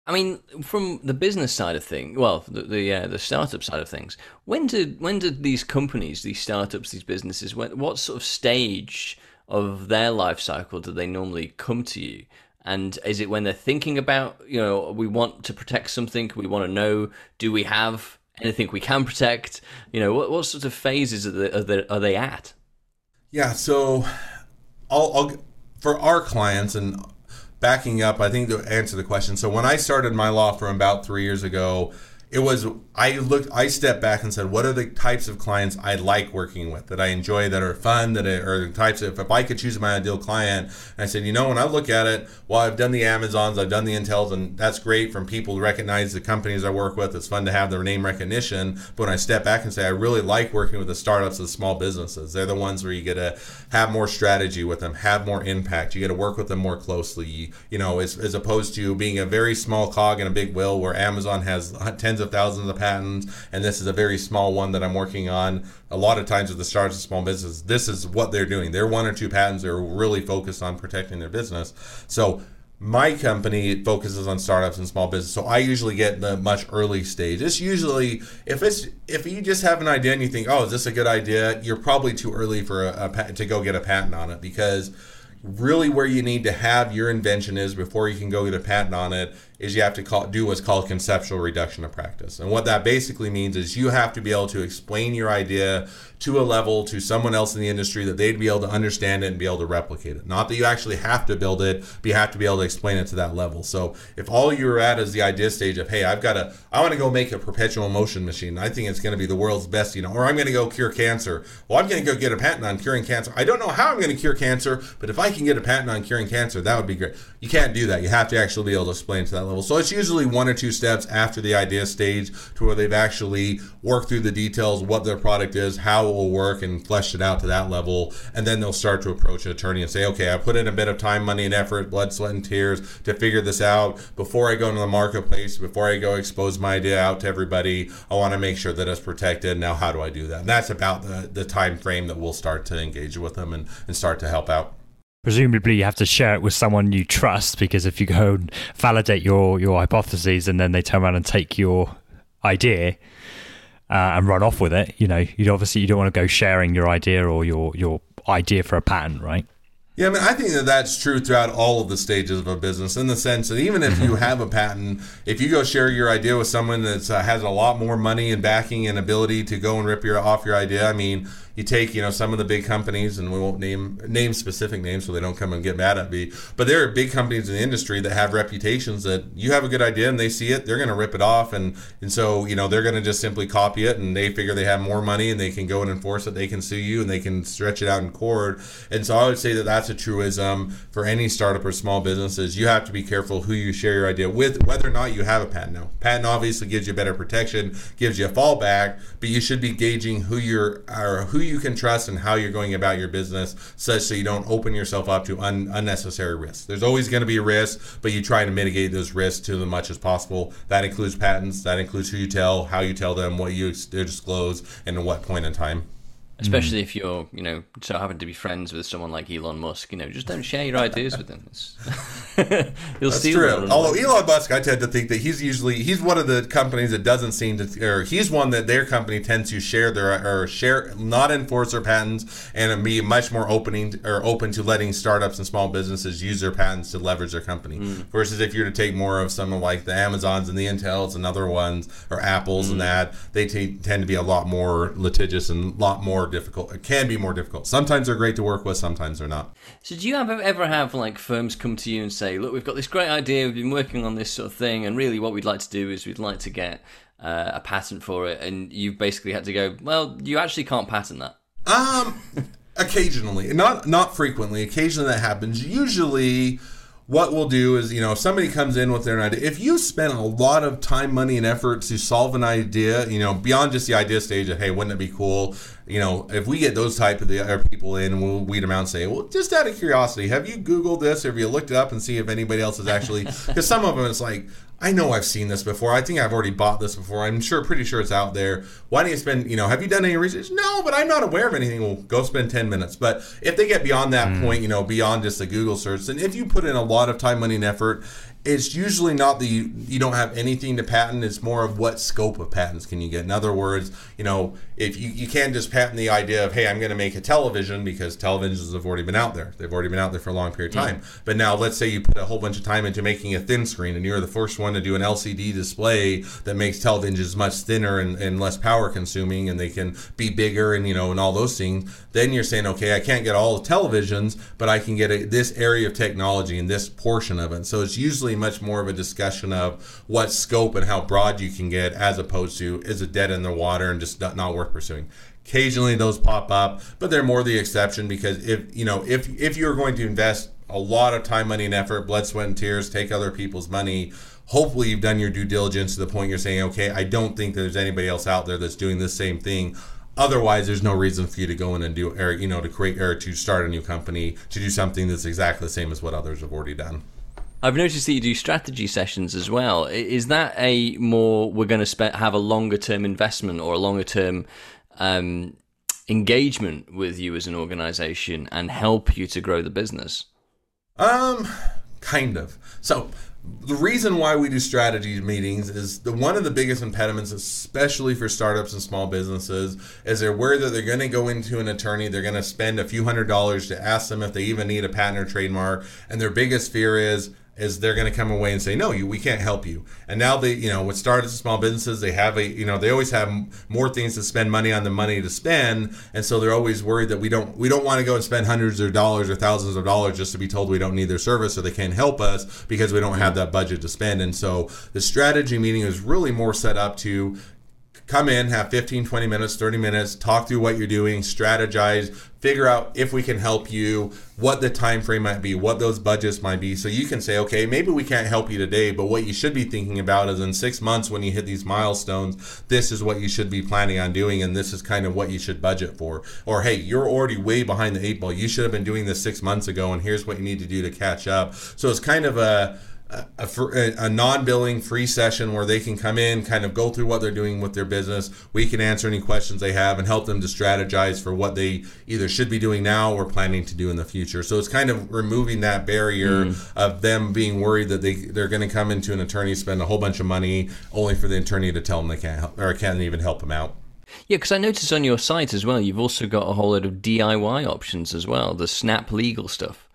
I mean, from the business side of things, well, the the, uh, the startup side of things, when did when did these companies, these startups, these businesses, when, what sort of stage of their life cycle do they normally come to you? And is it when they're thinking about, you know, we want to protect something, we want to know, do we have anything we can protect? You know, what, what sort of phases are they, are they, are they at? Yeah, so I'll, I'll, for our clients and backing up, I think to answer the question. So when I started my law firm about three years ago, it was I looked I stepped back and said, what are the types of clients I like working with that I enjoy that are fun that are the types of if I could choose my ideal client. And I said, you know, when I look at it, well, I've done the Amazons, I've done the Intels, and that's great from people to recognize the companies I work with. It's fun to have their name recognition. But when I step back and say, I really like working with the startups, the small businesses. They're the ones where you get to have more strategy with them, have more impact. You get to work with them more closely. You know, as, as opposed to being a very small cog in a big wheel where Amazon has [laughs] tens of thousands of patents, and this is a very small one that I'm working on. A lot of times with the startups of small business, this is what they're doing. They're one or two patents. They're really focused on protecting their business. So my company focuses on startups and small business so i usually get the much early stage it's usually if it's if you just have an idea and you think oh is this a good idea you're probably too early for a, a to go get a patent on it because really where you need to have your invention is before you can go get a patent on it is you have to call, do what's called conceptual reduction of practice. And what that basically means is you have to be able to explain your idea to a level to someone else in the industry that they'd be able to understand it and be able to replicate it. Not that you actually have to build it, but you have to be able to explain it to that level. So if all you're at is the idea stage of, hey, I've got to, I want to go make a perpetual motion machine. I think it's going to be the world's best, you know, or I'm going to go cure cancer. Well, I'm going to go get a patent on curing cancer. I don't know how I'm going to cure cancer, but if I can get a patent on curing cancer, that would be great. You can't do that. You have to actually be able to explain to that level. So it's usually one or two steps after the idea stage to where they've actually worked through the details, what their product is, how it will work, and fleshed it out to that level. And then they'll start to approach an attorney and say, okay, I put in a bit of time, money, and effort, blood, sweat, and tears to figure this out. Before I go into the marketplace, before I go expose my idea out to everybody, I want to make sure that it's protected. Now, how do I do that? And that's about the, the time frame that we'll start to engage with them and, and start to help out presumably you have to share it with someone you trust because if you go and validate your your hypotheses and then they turn around and take your idea uh, and run off with it you know you obviously you don't want to go sharing your idea or your your idea for a patent right? Yeah, I mean, I think that that's true throughout all of the stages of a business in the sense that even if you have a patent, if you go share your idea with someone that uh, has a lot more money and backing and ability to go and rip your off your idea, I mean, you take you know some of the big companies and we won't name name specific names so they don't come and get mad at me but there are big companies in the industry that have reputations that you have a good idea and they see it they're going to rip it off and and so you know they're going to just simply copy it and they figure they have more money and they can go and enforce it they can sue you and they can stretch it out in court and so i would say that that's a truism for any startup or small businesses. You have to be careful who you share your idea with whether or not you have a patent. Now patent obviously gives you better protection gives you a fallback but you should be gauging who you're or who you can trust and how you're going about your business such so you don't open yourself up to un- unnecessary risks. There's always going to be a risk, but you try to mitigate those risks to as much as possible. That includes patents, that includes who you tell, how you tell them, what you disclose, and at what point in time especially mm. if you're you know so happen to be friends with someone like Elon Musk you know just don't share your ideas with him [laughs] you'll That's steal true. although Elon Musk I tend to think that he's usually he's one of the companies that doesn't seem to or he's one that their company tends to share their or share not enforce their patents and be much more opening or open to letting startups and small businesses use their patents to leverage their company mm. versus if you're to take more of some of like the Amazons and the Intels and other ones or Apples mm. and that they t- tend to be a lot more litigious and a lot more more difficult. It can be more difficult. Sometimes they're great to work with. Sometimes they're not. So do you ever ever have like firms come to you and say, "Look, we've got this great idea. We've been working on this sort of thing, and really, what we'd like to do is we'd like to get uh, a patent for it," and you've basically had to go, "Well, you actually can't patent that." Um, [laughs] occasionally, not not frequently. Occasionally that happens. Usually what we'll do is, you know, if somebody comes in with their idea, if you spend a lot of time, money, and effort to solve an idea, you know, beyond just the idea stage of, hey, wouldn't it be cool? You know, if we get those type of the other people in, we'll weed them out and say, well, just out of curiosity, have you Googled this? Have you looked it up and see if anybody else is actually? [laughs] Because some of them, it's like, I know I've seen this before. I think I've already bought this before. I'm sure, pretty sure it's out there. Why don't you spend, you know, have you done any research? No, but I'm not aware of anything. Well, go spend 10 minutes. But if they get beyond that mm. point, you know, beyond just a Google search, and if you put in a lot of time, money, and effort, it's usually not the you, you don't have anything to patent it's more of what scope of patents can you get in other words you know if you, you can't just patent the idea of hey i'm going to make a television because televisions have already been out there. They've already been out there for a long period of time. Mm. but now let's say you put a whole bunch of time into making a thin screen and you're the first one to do an lcd display that makes televisions much thinner and, and less power consuming and they can be bigger and you know and all those things then you're saying okay i can't get all the televisions but i can get a, this area of technology and this portion of it. So it's usually much more of a discussion of what scope and how broad you can get as opposed to is it dead in the water and just not, not worth pursuing. Occasionally those pop up but they're more the exception because if you know if if you're going to invest a lot of time money and effort blood sweat and tears take other people's money hopefully you've done your due diligence to the point you're saying okay i don't think there's anybody else out there that's doing the same thing. Otherwise there's no reason for you to go in and do or you know to create or to start a new company to do something that's exactly the same as what others have already done I've noticed that you do strategy sessions as well. Is that a more we're going to have a longer term investment or a longer term um, engagement with you as an organization and help you to grow the business? Um, kind of. So the reason why we do strategy meetings is the one of the biggest impediments, especially for startups and small businesses, is they're aware that they're going to go into an attorney, they're going to spend a few hundred dollars to ask them if they even need a patent or trademark, and their biggest fear is is they're going to come away and say no you we can't help you. And now they you know with startups and small businesses they have a you know they always have more things to spend money on than money to spend. And so they're always worried that we don't we don't want to go and spend hundreds of dollars or thousands of dollars just to be told we don't need their service or they can't help us because we don't have that budget to spend. And so the strategy meeting is really more set up to come in, have 15, 20 minutes, 30 minutes, talk through what you're doing, strategize, figure out if we can help you, what the time frame might be, what those budgets might be. So you can say, okay, maybe we can't help you today, but what you should be thinking about is in six months when you hit these milestones, this is what you should be planning on doing, and this is kind of what you should budget for. Or hey, you're already way behind the eight ball. You should have been doing this six months ago, and here's what you need to do to catch up. So it's kind of a a, a, a, non-billing free session where they can come in kind of go through what they're doing with their business we can answer any questions they have and help them to strategize for what they either should be doing now or planning to do in the future so it's kind of removing that barrier mm. of them being worried that they they're going to come into an attorney spend a whole bunch of money only for the attorney to tell them they can't help or can't even help them out yeah, because I noticed on your site as well, you've also got a whole lot of DIY options as well, the Snap Legal stuff.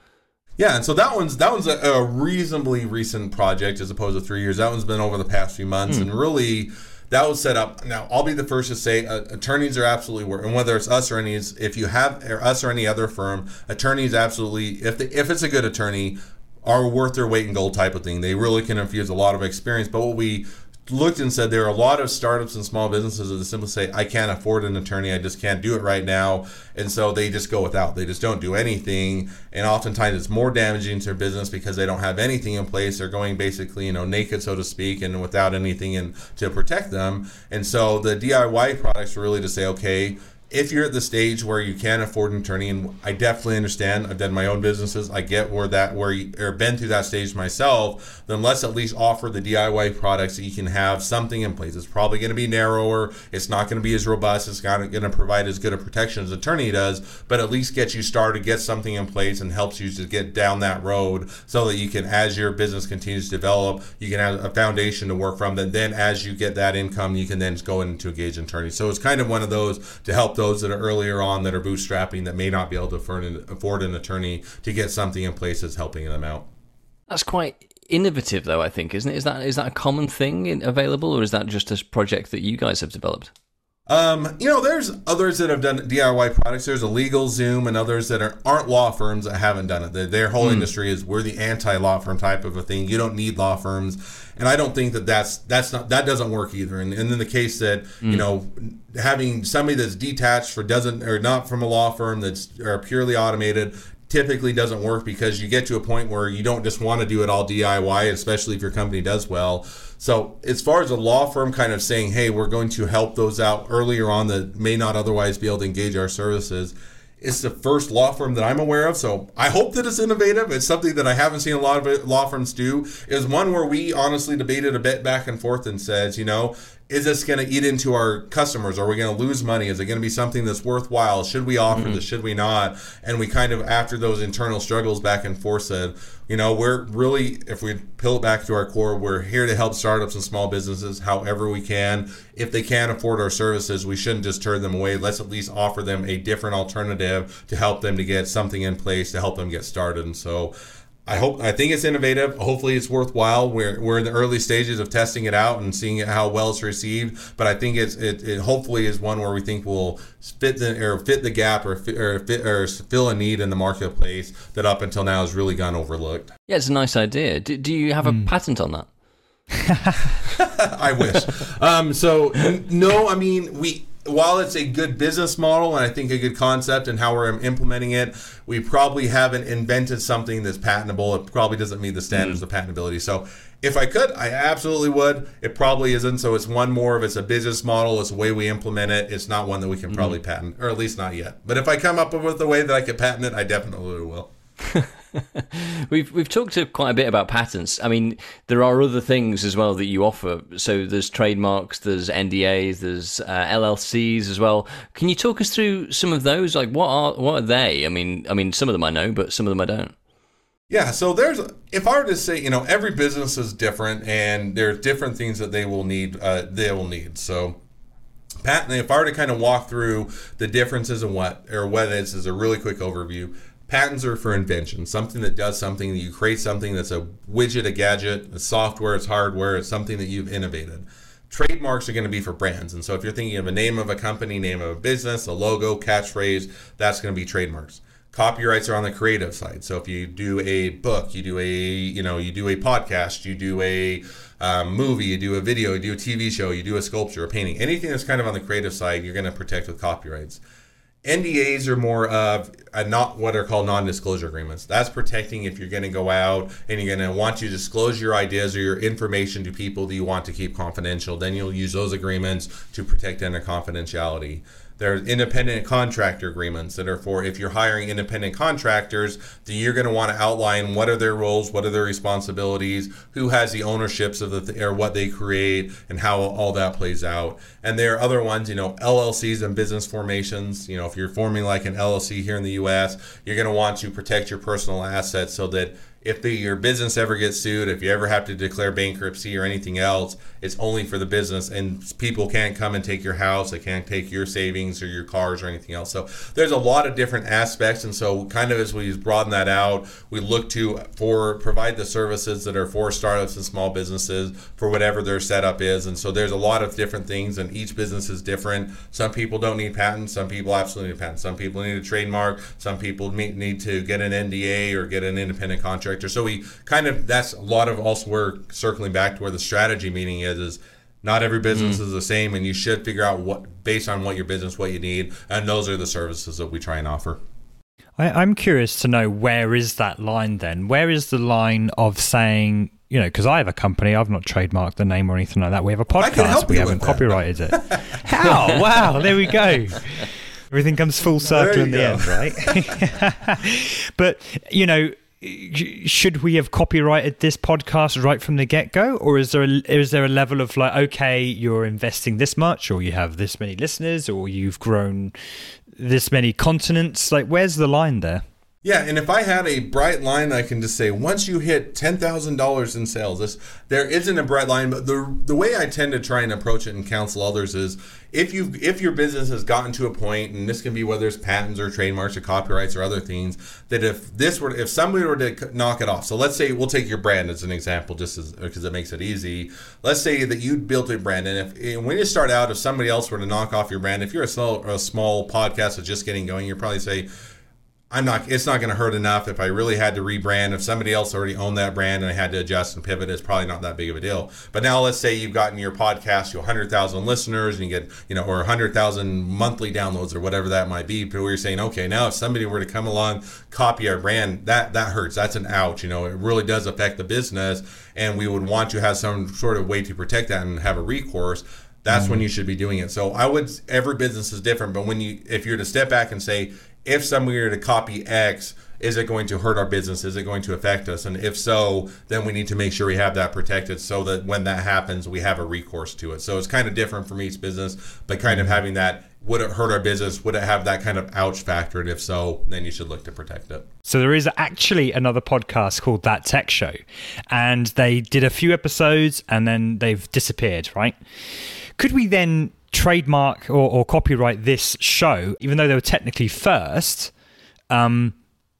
Yeah, and so that one's that one's a, a, reasonably recent project as opposed to three years. That one's been over the past few months, mm. and really that was set up. Now, I'll be the first to say uh, attorneys are absolutely worth, and whether it's us or any, if you have or us or any other firm, attorneys absolutely, if they, if it's a good attorney, are worth their weight in gold type of thing. They really can infuse a lot of experience. But what we looked and said there are a lot of startups and small businesses that simply say, I can't afford an attorney, I just can't do it right now. And so they just go without. They just don't do anything. And oftentimes it's more damaging to their business because they don't have anything in place. They're going basically, you know, naked, so to speak, and without anything in to protect them. And so the DIY products really to say, okay, if you're at the stage where you can afford an attorney, and I definitely understand, I've done my own businesses, I get where that where you or been through that stage myself, then let's at least offer the DIY products that you can have something in place. It's probably going to be narrower, it's not going to be as robust, it's not going to provide as good a protection as an attorney does, but at least get you started, get something in place, and helps you to get down that road so that you can, as your business continues to develop, you can have a foundation to work from. That then, as you get that income, you can then go into engage an attorney. So it's kind of one of those to help those that are earlier on that are bootstrapping that may not be able to afford an, afford an attorney to get something in place that's helping them out. That's quite innovative, though. I think, isn't it? Is that is that a common thing in, available, or is that just a project that you guys have developed? Um, you know, there's others that have done DIY products. There's a LegalZoom and others that are, aren't law firms that haven't done it. Their, their whole mm. industry is we're the anti-law firm type of a thing. You don't need law firms, and I don't think that that's that's not that doesn't work either. And, and in the case that mm. you hmm. know having somebody that's detached for doesn't or not from a law firm that's are purely automated typically doesn't work because you get to a point where you don't just want to do it all DIY, especially if your company does well. So, as far as a law firm kind of saying, hey, we're going to help those out earlier on that may not otherwise be able to engage our services, it's the first law firm that I'm aware of. So, I hope that it's innovative. It's something that I haven't seen a lot of law firms do. Is one where we honestly debated a bit back and forth and says, you know, is this going to eat into our customers? Are we going to lose money? Is it going to be something that's worthwhile? Should we offer mm-hmm. this? Should we not? And we kind of, after those internal struggles back and forth, said, you know, we're really, if we peel it back to our core, we're here to help startups and small businesses however we can. If they can't afford our services, we shouldn't just turn them away. Let's at least offer them a different alternative to help them to get something in place to help them get started. And so, I hope I think it's innovative. Hopefully, it's worthwhile. We're, we're in the early stages of testing it out and seeing how well it's received. But I think it's it, it hopefully is one where we think will fit the or fit the gap or fit, or fit or fill a need in the marketplace that up until now has really gone overlooked. Yeah, it's a nice idea. Do, do you have a mm. patent on that? [laughs] [laughs] I wish. Um, so no, I mean we while it's a good business model and I think a good concept and how we're implementing it, we probably haven't invented something that's patentable. It probably doesn't meet the standards mm. of patentability. So if I could, I absolutely would. It probably isn't. So it's one more of it's a business model. It's the way we implement it. It's not one that we can probably mm. patent, or at least not yet. But if I come up with a way that I could patent it, I definitely will. [laughs] [laughs] we've we've talked quite a bit about patents. I mean, there are other things as well that you offer. So there's trademarks, there's NDAs, there's uh, LLCs as well. Can you talk us through some of those? Like, what are what are they? I mean, I mean, some of them I know, but some of them I don't. Yeah, so there's if I were to say, you know, every business is different, and there's different things that they will need. Uh, they will need so. Patent. If I were to kind of walk through the differences in what or what it is, is a really quick overview Patents are for invention, something that does something you create something that's a widget, a gadget, a software, it's hardware, it's something that you've innovated. Trademarks are going to be for brands. And so if you're thinking of a name of a company, name of a business, a logo, catchphrase, that's going to be trademarks. Copyrights are on the creative side. So if you do a book, you do a, you know, you do a podcast, you do a um, movie, you do a video, you do a TV show, you do a sculpture, a painting, anything that's kind of on the creative side, you're going to protect with copyrights. NDAs are more of not what are called non-disclosure agreements. That's protecting if you're going to go out and you're going to want to disclose your ideas or your information to people that you want to keep confidential. Then you'll use those agreements to protect under confidentiality. There's independent contractor agreements that are for if you're hiring independent contractors, then you're going to want to outline what are their roles, what are their responsibilities, who has the ownerships of the or what they create, and how all that plays out. And there are other ones, you know, LLCs and business formations. You know, if you're forming like an LLC here in the U.S., you're going to want to protect your personal assets so that if the, your business ever gets sued, if you ever have to declare bankruptcy or anything else, it's only for the business, and people can't come and take your house. They can't take your savings or your cars or anything else. So there's a lot of different aspects, and so kind of as we broaden that out, we look to for provide the services that are for startups and small businesses for whatever their setup is. And so there's a lot of different things, and each business is different. Some people don't need patents. Some people absolutely need patents. Some people need a trademark. Some people need to get an NDA or get an independent contractor so we kind of that's a lot of also we're circling back to where the strategy meeting is is not every business mm. is the same and you should figure out what based on what your business what you need and those are the services that we try and offer. I, am curious to know where is that line then? Where is the line of saying you know because i have a company i've not trademarked the name or anything like that. We have a podcast we haven't copyrighted it. [laughs] How? Wow there we go. Everything comes full circle in the end right? [laughs] But you know should we have copyrighted this podcast right from the get go, or is there a, is there a level of like, okay, you're investing this much, or you have this many listeners, or you've grown this many continents? Like, where's the line there? Yeah, and if I had a bright line, I can just say once you hit ten thousand dollars in sales, this there isn't a bright line, but the the way I tend to try and approach it and counsel others is if you if your business has gotten to a point, and this can be whether it's patents or trademarks or copyrights or other things, that if this were if somebody were to knock it off, so let's say we'll take your brand as an example, just as because it makes it easy. Let's say that you built a brand, and if when you start out, if somebody else were to knock off your brand, if you're a small a small podcast that's just getting going, you're probably say I'm not. It's not going to hurt enough if I really had to rebrand. If somebody else already owned that brand and I had to adjust and pivot, it's probably not that big of a deal. But now let's say you've gotten your podcast to 100,000 listeners and you get you know or 100,000 monthly downloads or whatever that might be. But you're saying, okay, now if somebody were to come along, copy our brand, that that hurts. That's an ouch. You know, it really does affect the business, and we would want to have some sort of way to protect that and have a recourse that's mm-hmm. when you should be doing it. So I would every business is different, but when you if you're to step back and say if somebody were to copy X, is it going to hurt our business? Is it going to affect us? And if so, then we need to make sure we have that protected so that when that happens, we have a recourse to it. So it's kind of different from each business, but kind of having that would it hurt our business? Would it have that kind of ouch factor? And if so, then you should look to protect it. So there is actually another podcast called That Tech Show, and they did a few episodes and then they've disappeared, right? Could we then trademark or, or copyright this show, even though they were technically first, um,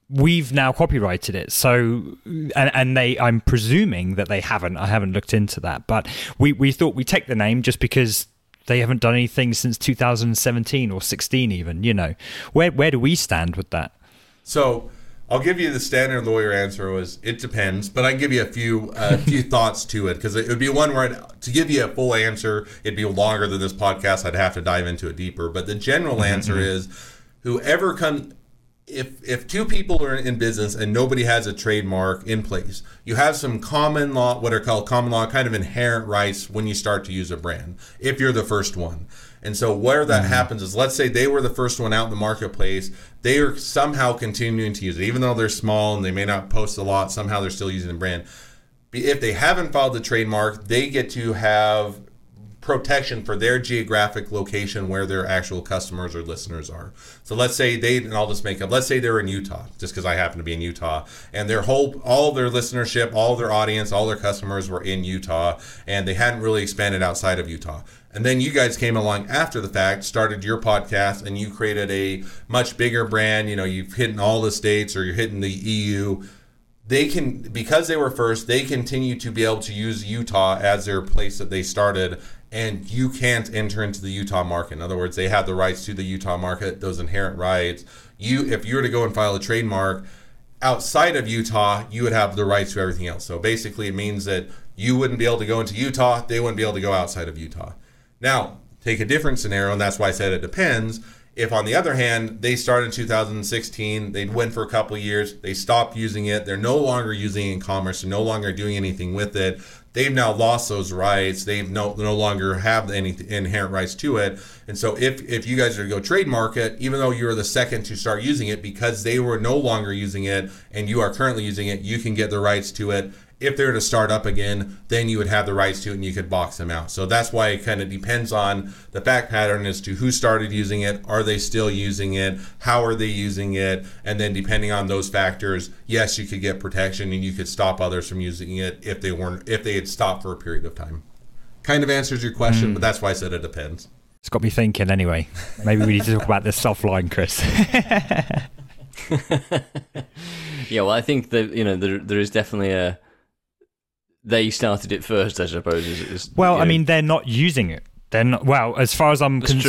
we've now copyrighted it. So, and, and they, I'm presuming that they haven't. I haven't looked into that, but we, we thought we take the name just because they haven't done anything since 2017 or 16, even. You know, where where do we stand with that? So I'll give you the standard lawyer answer was it depends, but I can give you a few a uh, [laughs] few thoughts to it because it would be one where I'd, to give you a full answer, it'd be longer than this podcast. I'd have to dive into it deeper. But the general mm-hmm. answer mm-hmm. is whoever comes if if two people are in business and nobody has a trademark in place, you have some common law, what are called common law, kind of inherent rights when you start to use a brand. If you're the first one, and so where that mm-hmm. happens is, let's say they were the first one out in the marketplace, they are somehow continuing to use it, even though they're small and they may not post a lot. Somehow they're still using the brand. If they haven't filed the trademark, they get to have protection for their geographic location where their actual customers or listeners are. So let's say they, and I'll just make up, let's say they're in Utah, just because I happen to be in Utah, and their whole, all their listenership, all their audience, all their customers were in Utah, and they hadn't really expanded outside of Utah And then you guys came along after the fact, started your podcast, and you created a much bigger brand. You know, you've hit all the states or you're hitting the EU. They can, because they were first, they continue to be able to use Utah as their place that they started. And you can't enter into the Utah market. In other words, they have the rights to the Utah market, those inherent rights. You, if you were to go and file a trademark outside of Utah, you would have the rights to everything else. So basically, it means that you wouldn't be able to go into Utah, they wouldn't be able to go outside of Utah. Now, take a different scenario, and that's why I said it depends. If, on the other hand, they started in 2016, they went for a couple years, they stopped using it, they're no longer using it in commerce, they're no longer doing anything with it, they've now lost those rights. They've no no longer have any inherent rights to it. And so if if you guys are to go trademark it, even though you're the second to start using it, because they were no longer using it and you are currently using it, you can get the rights to it if they're to start up again, then you would have the rights to it and you could box them out. So that's why it kind of depends on the fact pattern as to who started using it, are they still using it, how are they using it, and then depending on those factors, yes, you could get protection and you could stop others from using it if they weren't if they had stopped for a period of time. Kind of answers your question, mm. but that's why I said it depends. It's got me thinking anyway. Maybe we need to talk about this soft line, Chris. [laughs] yeah, well, I think that you know there there is definitely a they started it first, I suppose. Is, is, well, I mean, they're not using it. They're not. Well, as far as I'm cons-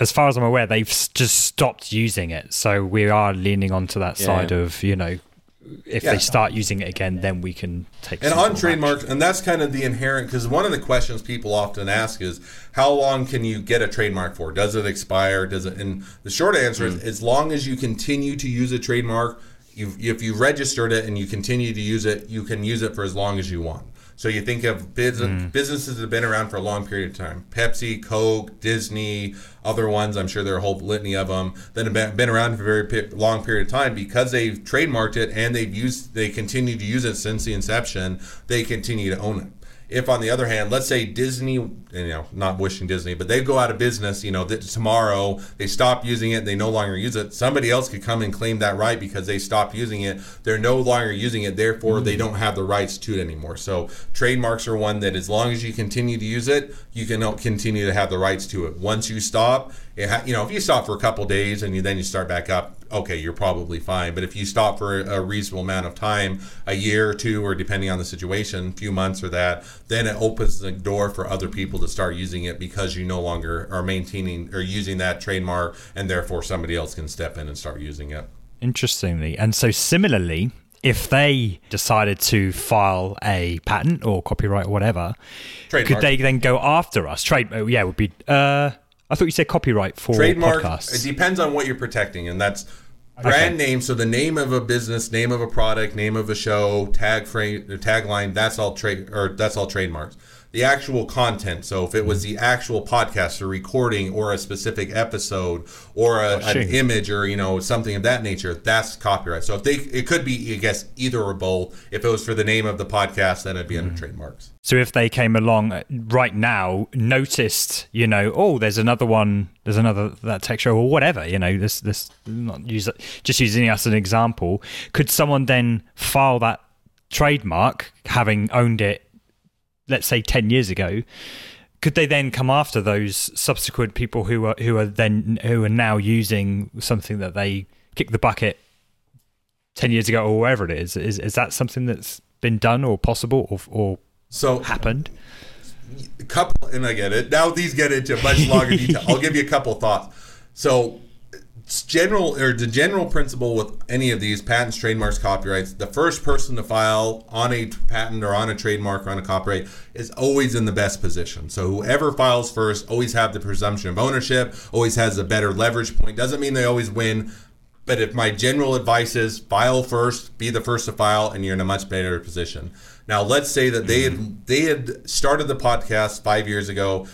as far as I'm aware, they've just stopped using it. So we are leaning onto that yeah. side of you know, if yeah. they start using it again, then we can take. And on trademarks, and that's kind of the inherent because one of the questions people often ask is, how long can you get a trademark for? Does it expire? Does it? And the short answer mm. is, as long as you continue to use a trademark you if you registered it and you continue to use it, you can use it for as long as you want. So you think of business, mm. businesses that have been around for a long period of time: Pepsi, Coke, Disney, other ones. I'm sure there are a whole litany of them that have been around for a very long period of time because they've trademarked it and they've used, they continue to use it since the inception. They continue to own it. If on the other hand, let's say Disney, you know, not wishing Disney, but they go out of business, you know, tomorrow they stop using it, they no longer use it. Somebody else could come and claim that right because they stopped using it. They're no longer using it, therefore mm-hmm. they don't have the rights to it anymore. So trademarks are one that as long as you continue to use it, you can continue to have the rights to it. Once you stop, ha- you know, if you stop for a couple days and you then you start back up, okay, you're probably fine. But if you stop for a reasonable amount of time, a year or two, or depending on the situation, a few months or that, then it opens the door for other people to start using it because you no longer are maintaining or using that trademark, and therefore somebody else can step in and start using it. Interestingly, and so similarly, if they decided to file a patent or copyright or whatever, Trademark. could they then go after us? Trade, oh, yeah, would be. Uh, I thought you said copyright for trademark. Podcasts. It depends on what you're protecting, and that's brand okay. name. So the name of a business, name of a product, name of a show, tag frame, tagline. That's all trade or that's all trademarks the actual content. So if it was the actual podcast or recording or a specific episode or a, oh, an image or you know something of that nature, that's copyright. So if they, it could be, I guess, either or both. If it was for the name of the podcast, then it'd be under mm. trademarks. So if they came along uh, right now, noticed, you know, oh, there's another one, there's another that tech show or whatever, you know, this this not use just using us as an example, could someone then file that trademark having owned it let's say 10 years ago could they then come after those subsequent people who are who are then who are now using something that they kicked the bucket 10 years ago or wherever it is? Is is that something that's been done or possible or, or so happened? A couple and i get it. Now these get into much longer [laughs] detail. I'll give you a couple thoughts. So general or the general principle with any of these patents, trademarks, copyrights, the first person to file on a patent or on a trademark or on a copyright is always in the best position. So whoever files first always have the presumption of ownership, always has a better leverage point. Doesn't mean they always win, but if my general advice is file first, be the first to file, and you're in a much better position. Now let's say that they had they had started the podcast five years ago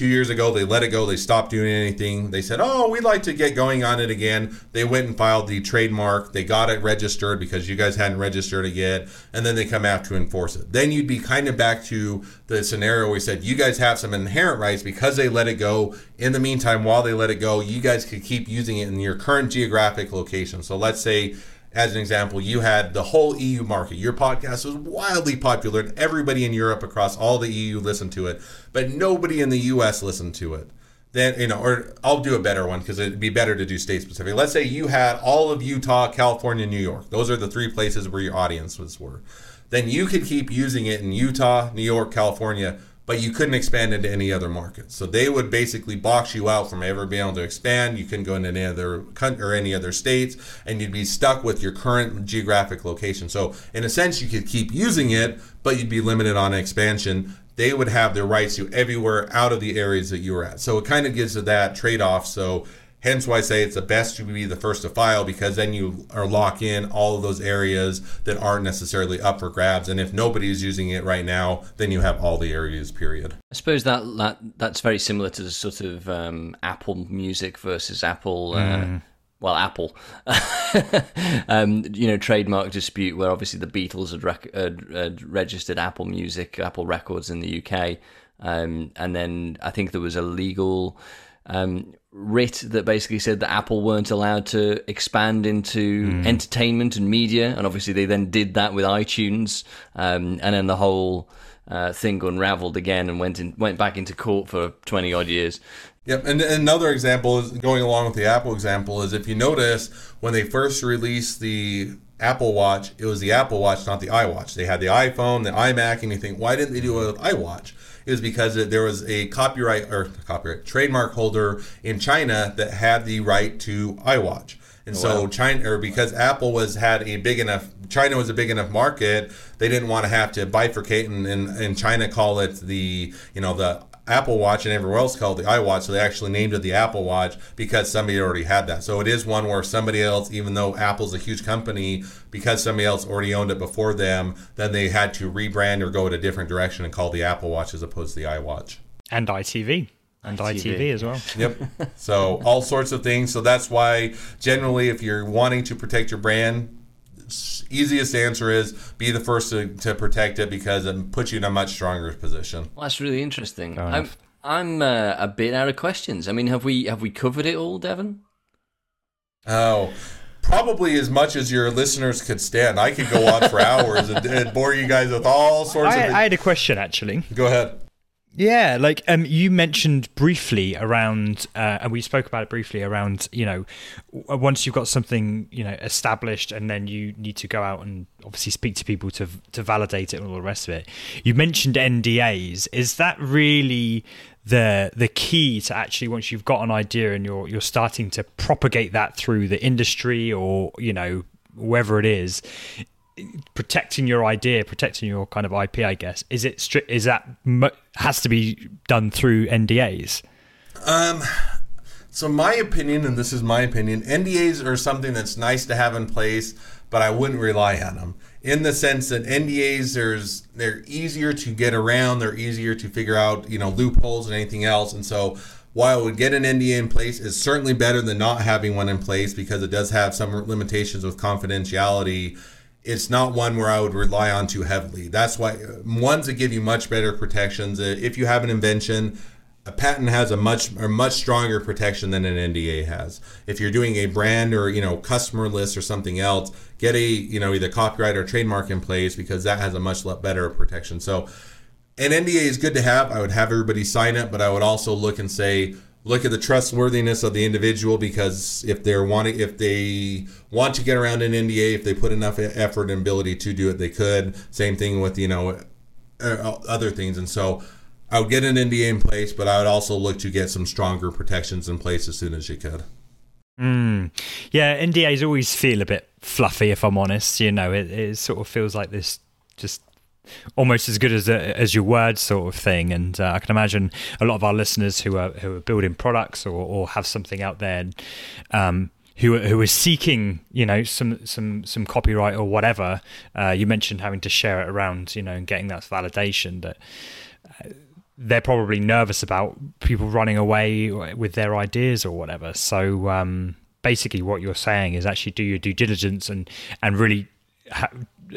Two years ago, they let it go. They stopped doing anything. They said, "Oh, we'd like to get going on it again." They went and filed the trademark. They got it registered because you guys hadn't registered it yet, and then they come out to enforce it. Then you'd be kind of back to the scenario we said you guys have some inherent rights because they let it go. In the meantime, while they let it go, you guys could keep using it in your current geographic location. So let's say as an example, you had the whole EU market. Your podcast was wildly popular, and everybody in Europe across all the EU listened to it, but nobody in the US listened to it. Then, you know, or I'll do a better one because it'd be better to do state specific. Let's say you had all of Utah, California, New York. Those are the three places where your audiences were. Then you could keep using it in Utah, New York, California but you couldn't expand into any other market. So they would basically box you out from ever being able to expand. You couldn't go into any other country or any other states, and you'd be stuck with your current geographic location. So in a sense, you could keep using it, but you'd be limited on expansion. They would have their rights to everywhere out of the areas that you were at. So it kind of gives you that trade off. So Hence why I say it's the best to be the first to file because then you are lock in all of those areas that aren't necessarily up for grabs. And if nobody is using it right now, then you have all the areas. Period. I suppose that that that's very similar to the sort of um, Apple Music versus Apple. Uh, mm. Well, Apple, [laughs] um, you know, trademark dispute where obviously the Beatles had, rec- had, had registered Apple Music, Apple Records in the UK, um, and then I think there was a legal um, writ that basically said that Apple weren't allowed to expand into mm. entertainment and media, and obviously they then did that with iTunes, um, and then the whole uh, thing unraveled again and went in, went back into court for twenty odd years. Yep, and another example is going along with the Apple example is if you notice when they first released the Apple Watch, it was the Apple Watch, not the iWatch. They had the iPhone, the iMac, and you think, why didn't they do it with iWatch? Is because there was a copyright or copyright trademark holder in China that had the right to iWatch. And oh, so. China, or because Apple was had a big enough, China was a big enough market, they didn't want to have to bifurcate and, and China call it the, you know, the Apple Watch and everywhere else called the iWatch. So they actually named it the Apple Watch because somebody already had that. So it is one where somebody else, even though Apple's a huge company, because somebody else already owned it before them, then they had to rebrand or go in a different direction and call the Apple Watch as opposed to the iWatch. And ITV and ITV. ITV. as well. [laughs] Yep. So all sorts of things. So that's why generally, if you're wanting to protect your brand, easiest answer is be the first to, to protect it because it puts you in a much stronger position. Well, that's really interesting. I'm I'm uh, a bit out of questions. I mean, have we have we covered it all, Devin? Oh, probably as much as your listeners could stand. I could go on for [laughs] hours and, and, bore you guys with all sorts I, of. I had a question actually. Go ahead. Yeah, like um, you mentioned briefly around, uh, and we spoke about it briefly around, you know, once you've got something, you know, established, and then you need to go out and obviously speak to people to to validate it and all the rest of it. You mentioned NDAs. Is that really the the key to actually once you've got an idea and you're you're starting to propagate that through the industry or you know wherever it is? Protecting your idea, protecting your kind of IP, I guess. Is it strict? Is that has to be done through NDAs? Um. So my opinion, and this is my opinion, NDAs are something that's nice to have in place, but I wouldn't rely on them in the sense that NDAs there's they're easier to get around, they're easier to figure out, you know, loopholes and anything else, and so while would get an NDA in place, is certainly better than not having one in place because it does have some limitations with confidentiality it's not one where I would rely on too heavily. That's why ones that give you much better protections. Uh, if you have an invention, a patent has a much a much stronger protection than an NDA has. If you're doing a brand or you know customer list or something else, get a you know either copyright or trademark in place because that has a much better protection. So, an NDA is good to have. I would have everybody sign it, but I would also look and say look at the trustworthiness of the individual because if they're wanting if they want to get around an NDA if they put enough effort and ability to do it they could. Same thing with you know uh, other things. And so I would get an NDA in place but I would also look to get some stronger protections in place as soon as you could. Mm. yeah NDAs always feel a bit fluffy if I'm honest. You know it, it sort of feels like this just almost as good as as your word sort of thing. And uh, I can imagine a lot of our listeners who are who are building products or, or have something out there. Um, who who are seeking, you know, some some some copyright or whatever. Uh, you mentioned having to share it around, you know, and getting that validation. That uh, they're probably nervous about people running away with their ideas or whatever. So um, basically, what you're saying is actually do your due diligence and and really ha-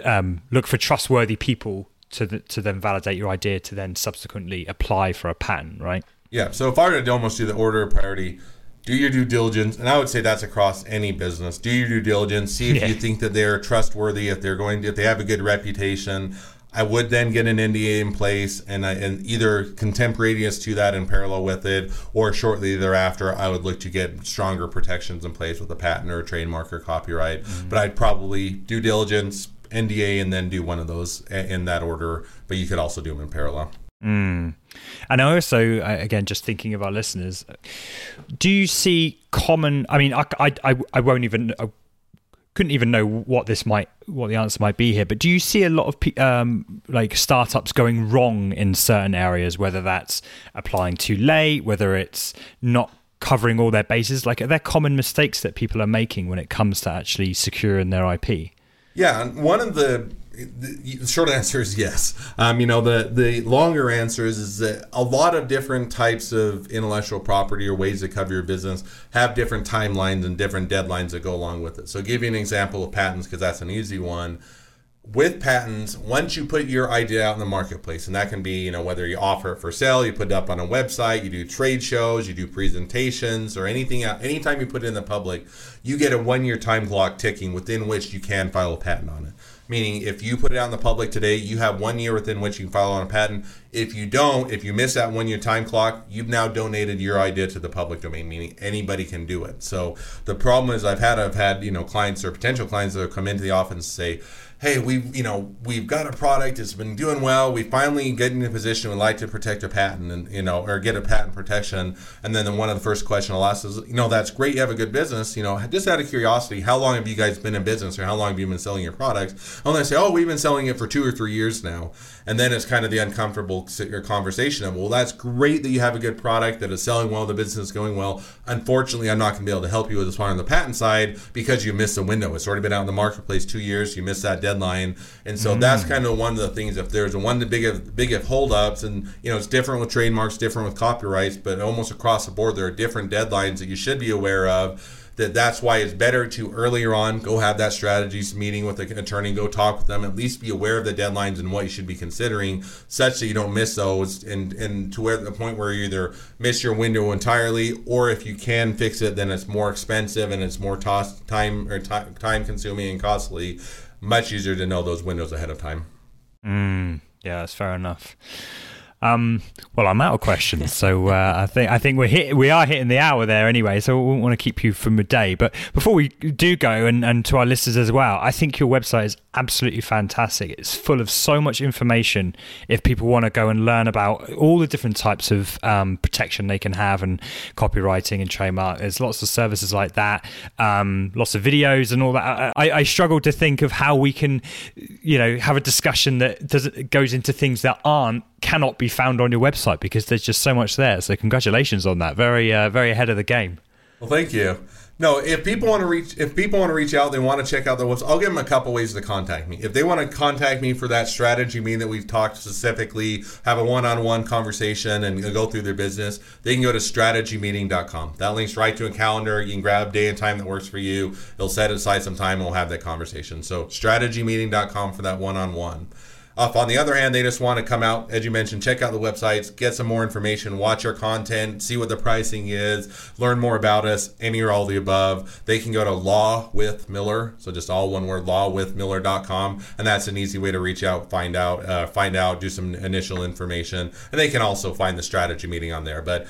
um, look for trustworthy people to the, to then validate your idea to then subsequently apply for a patent, right? Yeah. So if I were to almost do the order of priority, do your due diligence, and I would say that's across any business. Do your due diligence. See if Yeah. you think that they're trustworthy, if they're going, to, if they have a good reputation. I would then get an NDA in place, and I, and either contemporaneous to that in parallel with it, or shortly thereafter, I would look to get stronger protections in place with a patent or a trademark or copyright. But I'd probably due diligence, NDA, and then do one of those in that order. But you could also do them in parallel. And I also, again, just thinking of our listeners, do you see common? I mean, I, I, I, won't even, I couldn't even know what this might, what the answer might be here. But do you see a lot of um, like startups going wrong in certain areas, whether that's applying too late, whether it's not covering all their bases? Like, are there common mistakes that people are making when it comes to actually securing their IP? Yeah, one of the the short answer is yes. Um, you know, the the longer answer is, is that a lot of different types of intellectual property or ways to cover your business have different timelines and different deadlines that go along with it. So, give you an example of patents because that's an easy one. With patents, once you put your idea out in the marketplace, and that can be, you know, whether you offer it for sale, you put it up on a website, you do trade shows, you do presentations, or anything. out- Anytime you put it in the public, you get a one-year time clock ticking within which you can file a patent on it. Meaning, if you put it out in the public today, you have one year within which you can file on a patent. If you don't, if you miss that one year time clock, you've now donated your idea to the public domain, meaning anybody can do it. So the problem is, I've had I've had you know clients or potential clients that have come into the office and say, hey, we've you know we've got a product, it's been doing well. We finally get in a position we'd like to protect a patent and you know or get a patent protection. And then the, one of the first questions I'll ask is, you know, that's great, you have a good business. You know, just out of curiosity, how long have you guys been in business, or how long have you been selling your products? And they say, oh, we've been selling it for two or three years now. And then it's kind of the uncomfortable si- uh, conversation of, well, that's great that you have a good product that is selling well, the business is going well. Unfortunately, I'm not going to be able to help you with this one on the patent side because you missed the window. It's already been out in the marketplace two years. You missed that deadline, and so that's mm. kind of one of the things. If there's one of the big big holdups, and you know it's different with trademarks, different with copyrights, but almost across the board there are different deadlines that you should be aware of that that's why it's better to earlier on go have that strategies meeting with an attorney go talk with them at least be aware of the deadlines and what you should be considering such that you don't miss those and and to where the point where you either miss your window entirely or if you can fix it then it's more expensive and it's more tos- time or ti- time consuming and costly much easier to know those windows ahead of time mm, Yeah, that's fair enough. Um, well, I'm out of questions, so uh, I think I think we're hit, we are hitting the hour there anyway. So we won't want to keep you from a day. But before we do go, and, and to our listeners as well, I think your website is absolutely fantastic. It's full of so much information. If people want to go and learn about all the different types of um, protection they can have and copywriting and trademark, there's lots of services like that. Um, lots of videos and all that. I, I struggle to think of how we can, you know, have a discussion that does goes into things that aren't cannot be found on your website because there's just so much there. So congratulations on that. Very uh, very ahead of the game. Well, thank you. No, if people want to reach, if people want to reach out, they want to check out the website. I'll give them a couple ways to contact me. If they want to contact me for that strategy meeting that we've talked specifically, have a one-on-one conversation and go through their business, they can go to strategymeeting.com. That links right to a calendar. You can grab day and time that works for you. They'll set aside some time and we'll have that conversation. So strategymeeting.com for that one-on-one. If on the other hand, they just want to come out, as you mentioned, check out the websites, get some more information, watch our content, see what the pricing is, learn more about us, any or all the above, they can go to Law with Miller. So just all one word, lawwithmiller.com. And that's an easy way to reach out, find out, uh, find out, do some initial information. And they can also find the strategy meeting on there. But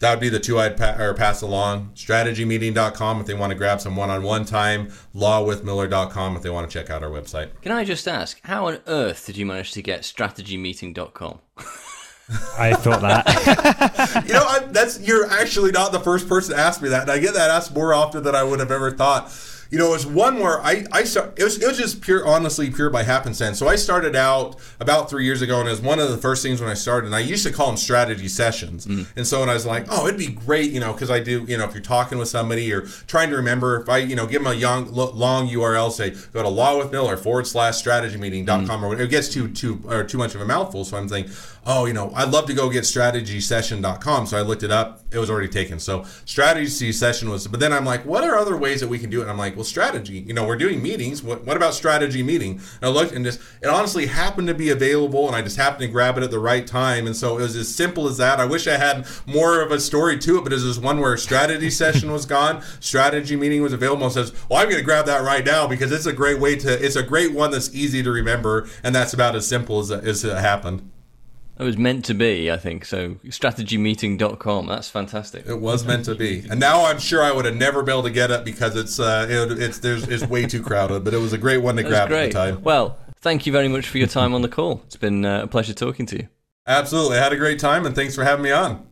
that would be the two I'd pa- or pass along. Strategymeeting.com if they want to grab some one-on-one time. Lawwithmiller.com if they want to check out our website. Can I just ask, how on earth did you manage to get strategymeeting.com? [laughs] I thought that. [laughs] you know, I, that's you're actually not the first person to ask me that, and I get that asked more often than I would have ever thought. You know, it was one where I I start, it was it was just pure, honestly, pure by happenstance. So I started out about three years ago, and it was one of the first things when I started. And I used to call them strategy sessions. Mm-hmm. And so, and I was like, oh, it'd be great, you know, because I do, you know, if you're talking with somebody or trying to remember, if I, you know, give them a young long URL, say go to Law with forward slash strategy meeting.com mm-hmm. or whatever, it gets too too or too much of a mouthful. So I'm thinking, oh, you know, I'd love to go get strategysession.com. So I looked it up it was already taken. So strategy session was, but then I'm like, what are other ways that we can do it? And I'm like, well, strategy. You know, we're doing meetings. What, what about strategy meeting? And I looked and just it honestly happened to be available, and I just happened to grab it at the right time. And so it was as simple as that. I wish I had more of a story to it, but it was this one where strategy [laughs] session was gone, strategy meeting was available. And says, well, I'm going to grab that right now because it's a great way to. It's a great one that's easy to remember, and that's about as simple as, as it happened. It was meant to be, I think. So strategymeeting.com. That's fantastic. It was meant to be. And now I'm sure I would have never been able to get it because it's uh, it, it's there's it's way too crowded. But it was a great one to grab great. at the time. Well, thank you very much for your time on the call. It's been uh, a pleasure talking to you. Absolutely, I had a great time, and thanks for having me on.